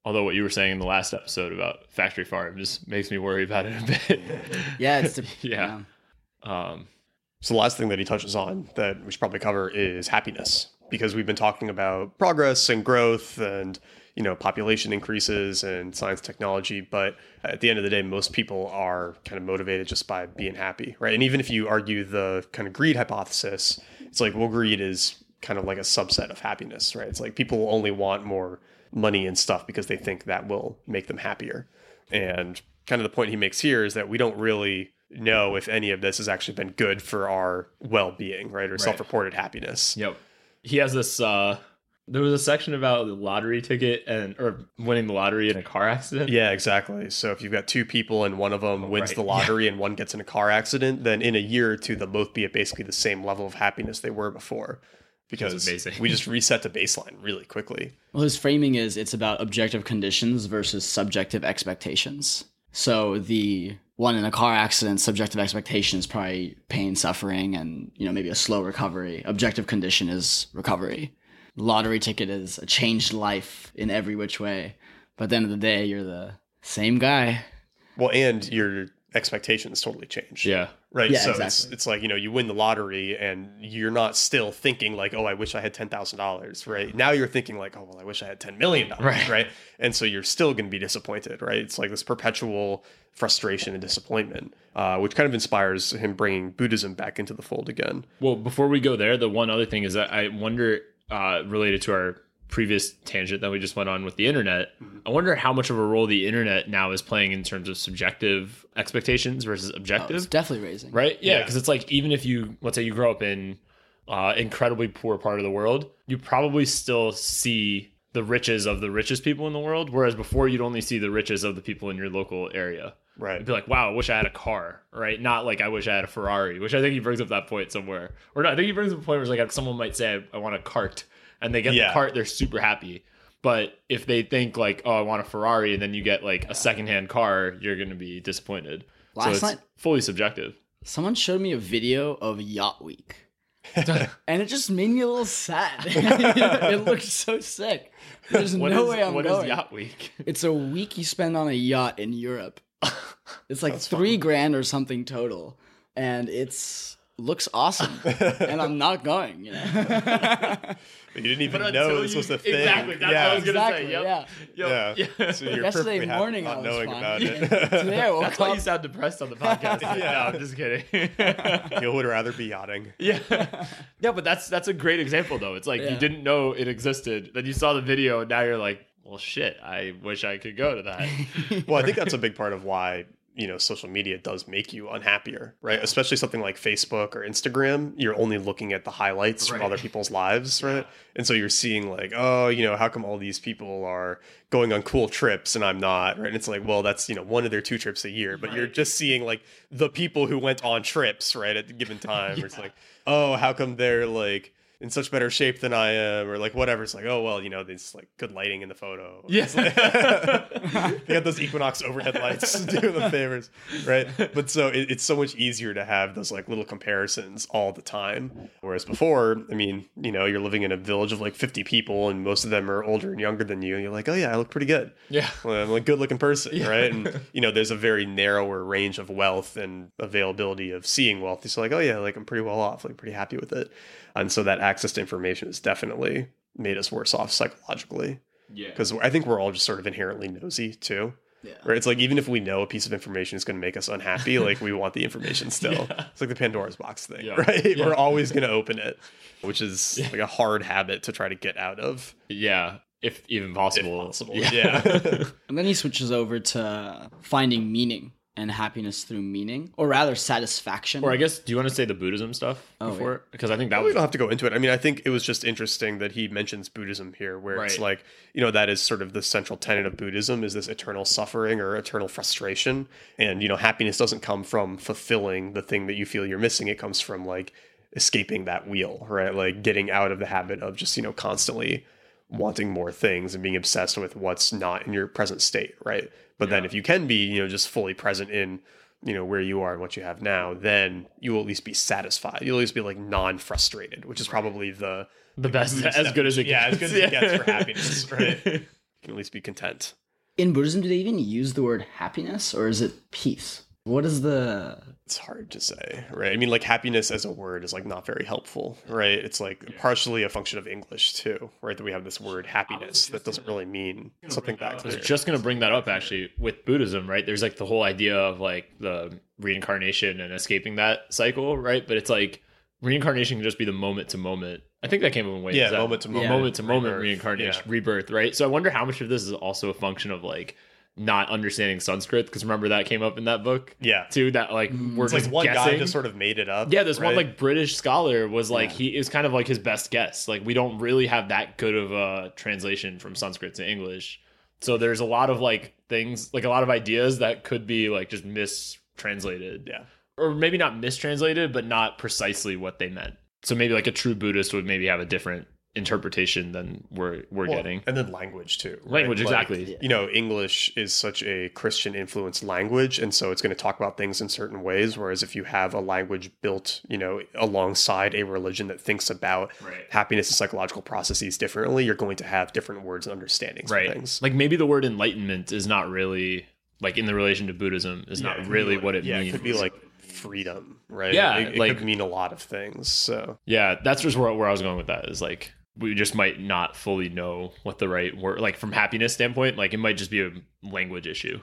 Although what you were saying in the last episode about factory farm just makes me worry about it a bit. Yeah, it's the, Yeah. um, So the last thing that he touches on that we should probably cover is happiness because we've been talking about progress and growth and you know population increases and science technology but at the end of the day most people are kind of motivated just by being happy right and even if you argue the kind of greed hypothesis it's like well greed is kind of like a subset of happiness right it's like people only want more money and stuff because they think that will make them happier and kind of the point he makes here is that we don't really know if any of this has actually been good for our well-being, right? Or self-reported happiness. Yep. He has this uh there was a section about the lottery ticket and or winning the lottery in a car accident. Yeah, exactly. So if you've got two people and one of them wins right. the lottery and one gets in a car accident, then in a year or two they'll both be at basically the same level of happiness they were before. Because amazing. we just reset the baseline really quickly. Well, his framing is it's about objective conditions versus subjective expectations. So the one in a car accident, subjective expectation is probably pain, suffering, and you know maybe a slow recovery. Objective condition is recovery. Lottery ticket is a changed life in every which way. But at the end of the day, you're the same guy. Well, and your expectations totally change. Yeah. Right. Yeah, so it's it's like, you know, you win the lottery and you're not still thinking like, oh, I wish I had ten thousand dollars. Right. Now you're thinking like, oh well, I wish I had ten million dollars. Right. Right. And so you're still gonna be disappointed, right? It's like this perpetual frustration and disappointment, uh, which kind of inspires him bringing Buddhism back into the fold again. Well, before we go there, the one other thing is that I wonder, uh, related to our previous tangent that we just went on with the internet, I wonder how much of a role the internet now is playing in terms of subjective expectations versus Oh, objective. it's definitely raising. right? Yeah, Yeah. because it's like even if you let's say you grow up in uh, incredibly poor part of the world, you probably still see the riches of the richest people in the world, whereas before you'd only see the riches of the people in your local area. Right. You'd be like, "Wow, I wish I had a car," right? Not like I wish I had a Ferrari, which I think he brings up that point somewhere. Or no, I think he brings up a point where it's like someone might say, "I, I want a cart," and they get Yeah. the cart, they're super happy. But if they think like, "Oh, I want a Ferrari," and then you get like a secondhand car, you're going to be disappointed. so it's night- fully subjective. Someone showed me a video of Yacht Week. and it just made me a little sad. it looked so sick. There's What no is- way I'm what is going. Yacht Week? It's a week you spend on a yacht in Europe. It's like three grand or something total, and it's looks awesome. and I'm not going. You know. You didn't even But know this you- was a thing. Exactly, that's yeah. what I was gonna exactly. say. Yep. Yeah. Yep. yeah. Yeah. So you're Yesterday perfectly happy morning, not I was knowing fine. about it. Today I woke That's why up. you sound depressed on the podcast. Yeah. No, I'm just kidding. you would rather be yachting. yeah. Yeah, but that's that's a great example though. It's like you didn't know it existed. Then you saw the video and now you're like, well shit, I wish I could go to that. Well, I think that's a big part of why you know social media does make you unhappier, right? Especially something like Facebook or Instagram. You're only looking at the highlights from other people's lives, right? And so you're seeing like, oh, you know, how come all these people are going on cool trips and I'm not, right? And it's like, well, that's you know one of their two trips a year, but you're just seeing like the people who went on trips, right, at the given time. Or It's like, oh, how come they're like in such better shape than I am, or like whatever. It's like, oh well, you know, there's like good lighting in the photo. Yeah. Like- they got those Equinox overhead lights doing the favors, right? But so it, it's so much easier to have those like little comparisons all the time. Whereas before, I mean, you know, you're living in a village of like 50 people, and most of them are older and younger than you, and you're like, oh yeah, I look pretty good. yeah. Well, I'm a good looking person, right? And you know, there's a very narrower range of wealth and availability of seeing wealth. It's like, oh yeah, like I'm pretty well off, like pretty happy with it. And so that access to information has definitely made us worse off psychologically Yeah. because I think we're all just sort of inherently nosy too. Yeah. Right? It's like even if we know a piece of information is going to make us unhappy, like we want the information still. Yeah. It's like the Pandora's box thing, Yeah. right? Yeah. We're always going to open it, which is like a hard habit to try to get out of. Yeah, if even possible. possible, Yeah. yeah. And then he switches over to finding meaning and happiness through meaning, or rather satisfaction. or I guess, do you want to say the Buddhism stuff Oh, before? Because I think that we was don't have to go into it. I mean, I think it was just interesting that he mentions Buddhism here, where it's like, you know, that is sort of the central tenet of Buddhism is this eternal suffering or eternal frustration. And, you know, happiness doesn't come from fulfilling the thing that you feel you're missing. It comes from like escaping that wheel, right? Like getting out of the habit of just, you know, constantly wanting more things and being obsessed with what's not in your present state, right? But then if you can be, you know, just fully present in you know where you are and what you have now then you will at least be satisfied. You'll at least be like non-frustrated which is probably the the best, Buddhist as good as it yeah, as good as it gets for happiness, right? you can at least be content. In Buddhism, do they even use the word happiness, or is it peace? What is the it's hard to say right i mean like happiness as a word is like not very helpful right it's like partially a function of english too right that we have this word happiness that doesn't really mean something back I was just going to bring that up actually with Buddhism, right? There's like the whole idea of like the reincarnation and escaping that cycle, right? But it's like reincarnation can just be the moment to moment. I think that came in way. Yeah, that- moment to moment. moment to moment Rebirth, reincarnation, yeah. rebirth, right? So I wonder how much of this is also a function of like not understanding Sanskrit because remember that came up in that book yeah too. That like mm. we're it's just like one guy guessing. just sort of made it up Yeah, this one like British scholar was like Yeah. he is kind of like his best guess. Like we don't really have that good of a translation from Sanskrit to English. So there's a lot of like things, like a lot of ideas that could be like just mistranslated. yeah Or maybe not mistranslated, but not precisely what they meant. So maybe like a true Buddhist would maybe have a different interpretation than we're we're Well, getting. and then language too right? Language, Like, exactly. you know english is such a christian influenced language and so it's going to talk about things in certain ways whereas if you have a language built you know alongside a religion that thinks about Right. happiness and psychological processes differently you're going to have different words and understandings Right. of things Like maybe the word enlightenment is not really like in the relation to Buddhism is Yeah, not really like- what it yeah means. it could be like freedom right Yeah, it, it like- could mean a lot of things so Yeah, that's just where, where I was going with that. Is like we just might not fully know what the right word, like from happiness standpoint, like it might just be a language issue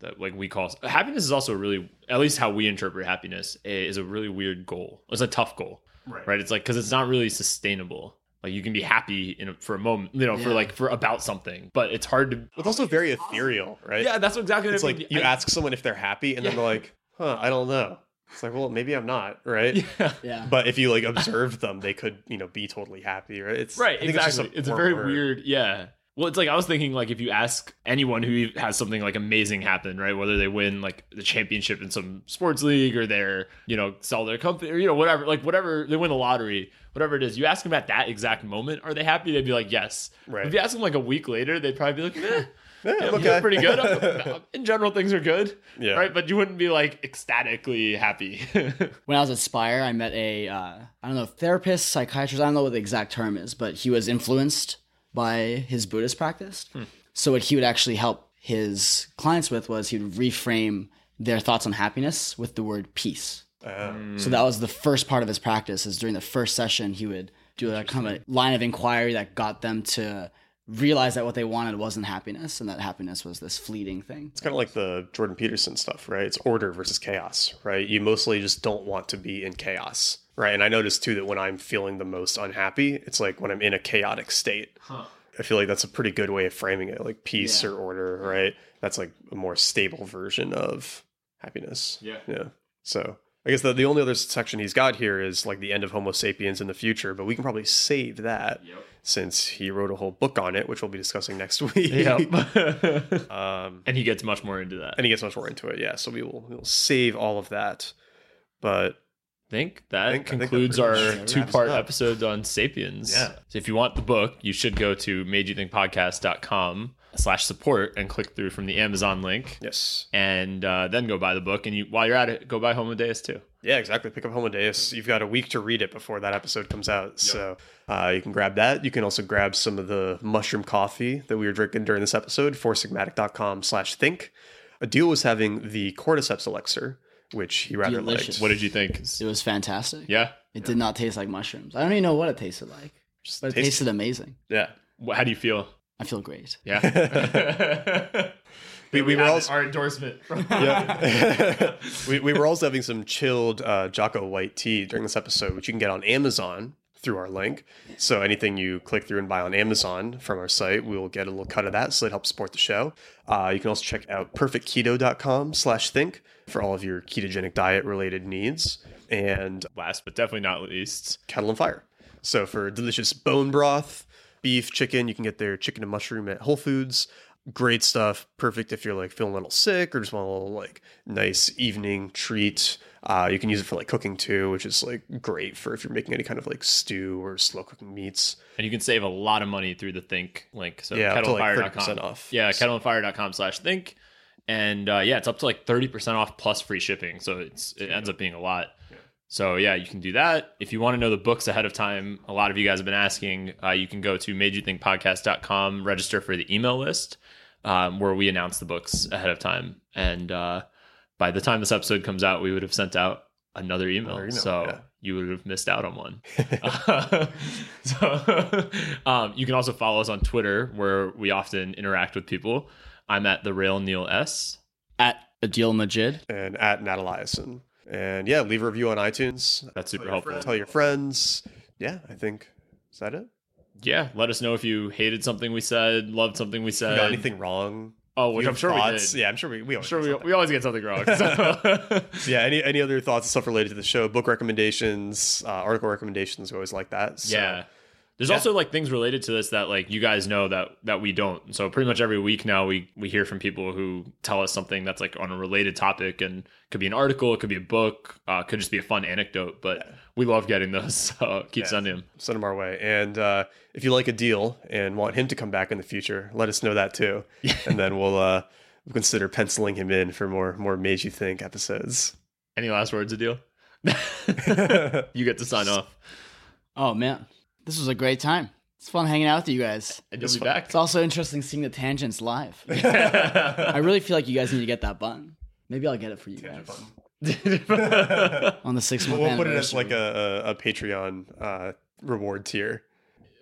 that like we call happiness is also a really, at least how we interpret happiness is a really weird goal. It's a tough goal, Right. right? It's like because it's not really sustainable. Like you can be happy in a, for a moment, you know, for like for about something, but it's hard to. it's also very ethereal right Yeah, that's exactly. it's what I like you I- ask someone if they're happy and then they're like huh i don't know it's like well maybe i'm not right Yeah. yeah? but if you like observe them they could you know be totally happy right it's Right, I think just exactly. It's a, very word. weird, yeah. Well, it's like I was thinking, like if you ask anyone who has something like amazing happen, right? Whether they win like the championship in some sports league or they're you know sell their company or you know whatever, like whatever they win the lottery, whatever it is. You ask them at that exact moment, are they happy? They'd be like, yes. Right. If you ask them like a week later, they'd probably be like, eh, Yeah, yeah, I'm I'm okay. pretty good. In general, things are good, Yeah. right? But you wouldn't be like ecstatically happy. when I was at Spire, I met a uh, I don't know therapist, psychiatrist. I don't know what the exact term is, but he was influenced by his Buddhist practice. So what he would actually help his clients with was he would reframe their thoughts on happiness with the word peace. Uh, So that was the first part of his practice. Is during the first session he would do a kind of a line of inquiry that got them to realize that what they wanted wasn't happiness, and that happiness was this fleeting thing. it's kind of like the jordan peterson stuff right? It's order versus chaos right? You mostly just don't want to be in chaos right? And i noticed too that when i'm feeling the most unhappy it's like when i'm in a chaotic state. I feel like that's a pretty good way of framing it like peace Yeah. or order right? That's like a more stable version of happiness. Yeah. yeah. So i guess the, the only other section he's got here is like the end of homo sapiens in the future but we can probably save that since he wrote a whole book on it which we'll be discussing next week Yep. um and he gets much more into that. and he gets much more into it. Yeah, so we will we will save all of that. But think that I think- I think concludes our two part episode on Sapiens. Yeah. So if you want the book, you should go to madeyouThinkPodcast.com slash support and click through from the Amazon link yes, and uh, then go buy the book. And you while you're at it, go buy Homo Deus too. yeah, exactly. Pick up Homo Deus. You've got a week to read it before that episode comes out, so uh, you can grab that. You can also grab some of the mushroom coffee that we were drinking during this episode. foursigmatic.com slash think. Adil was having the Cordyceps elixir, which he rather Delicious. liked. What did you think? It was fantastic. Yeah. It did not taste like mushrooms. I don't even know what it tasted like, Just but it tasted- tasted amazing. Yeah, Wh- How do you feel? I feel great. Yeah. good we, we were have also our endorsement. yeah. we, we were also having some chilled uh, Jocko White tea during this episode, which you can get on Amazon through our link. So anything you click through and buy on Amazon from our site, we will get a little cut of that, so it helps support the show. Uh, you can also check out perfectketo.com slash think for all of your ketogenic diet related needs. And Last but definitely not least, Kettle and Fire. So for delicious bone broth, beef, chicken, you can get their chicken and mushroom at Whole Foods. Great stuff. Perfect if you're like feeling a little sick or just want a little like nice evening treat. Uh, you can use it for like cooking too, which is like great for if you're making any kind of like stew or slow cooking meats. and you can save a lot of money through the Think link. So Yeah, like, kettleandfire.com. 30% off. Yeah, kettleandfire.com slash think. And uh, yeah, it's up to like 30% off plus free shipping. So it's it ends up being a lot. So yeah, you can do that. If you want to know the books ahead of time, a lot of you guys have been asking, uh, you can go to madeyouThinkPodcast.com, register for the email list um, where we announce the books ahead of time. And uh, by the time this episode comes out, we would have sent out another email. Another email, so yeah. you would have missed out on one. so um, you can also follow us on Twitter where we often interact with people. I'm at the Real Neil S. At Adil Majid. And at Nat Eliason. And yeah, leave a review on iTunes. That's super Tell helpful. Tell your friends. Yeah, I think is that it? Yeah, let us know if you hated something we said, loved something we said. got anything wrong? Oh, which I'm sure thoughts? we did. Yeah, I'm sure we, we I'm always sure get we, something. we always get something wrong. So- yeah any any other thoughts and stuff related to the show book recommendations uh, article recommendations we always like that so, yeah. There's Yeah. also like things related to this that like you guys know that that we don't. So pretty much every week now we we hear from people who tell us something that's like on a related topic and could be an article, it could be a book, uh, could just be a fun anecdote. But we love getting those. So keep Yeah. sending them. send them our way and uh, if you like Adil and want him to come back in the future let us know that too and then we'll uh consider penciling him in for more more made you think episodes Any last words, Adil? you get to sign off. Oh man, this was a great time. It's fun hanging out with you guys. And you'll It's be fun. back. It's also interesting seeing the tangents live. I really feel like you guys need to get that button. Maybe I'll get it for you guys on the six month we'll put it as like a, a, a patreon uh reward tier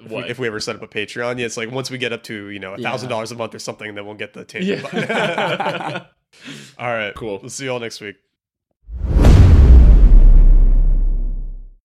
if we, if we ever set up a patreon yeah it's like once we get up to you know a thousand dollars a month or something then we'll get the tangent Yeah. button all right Cool. we'll see you all next week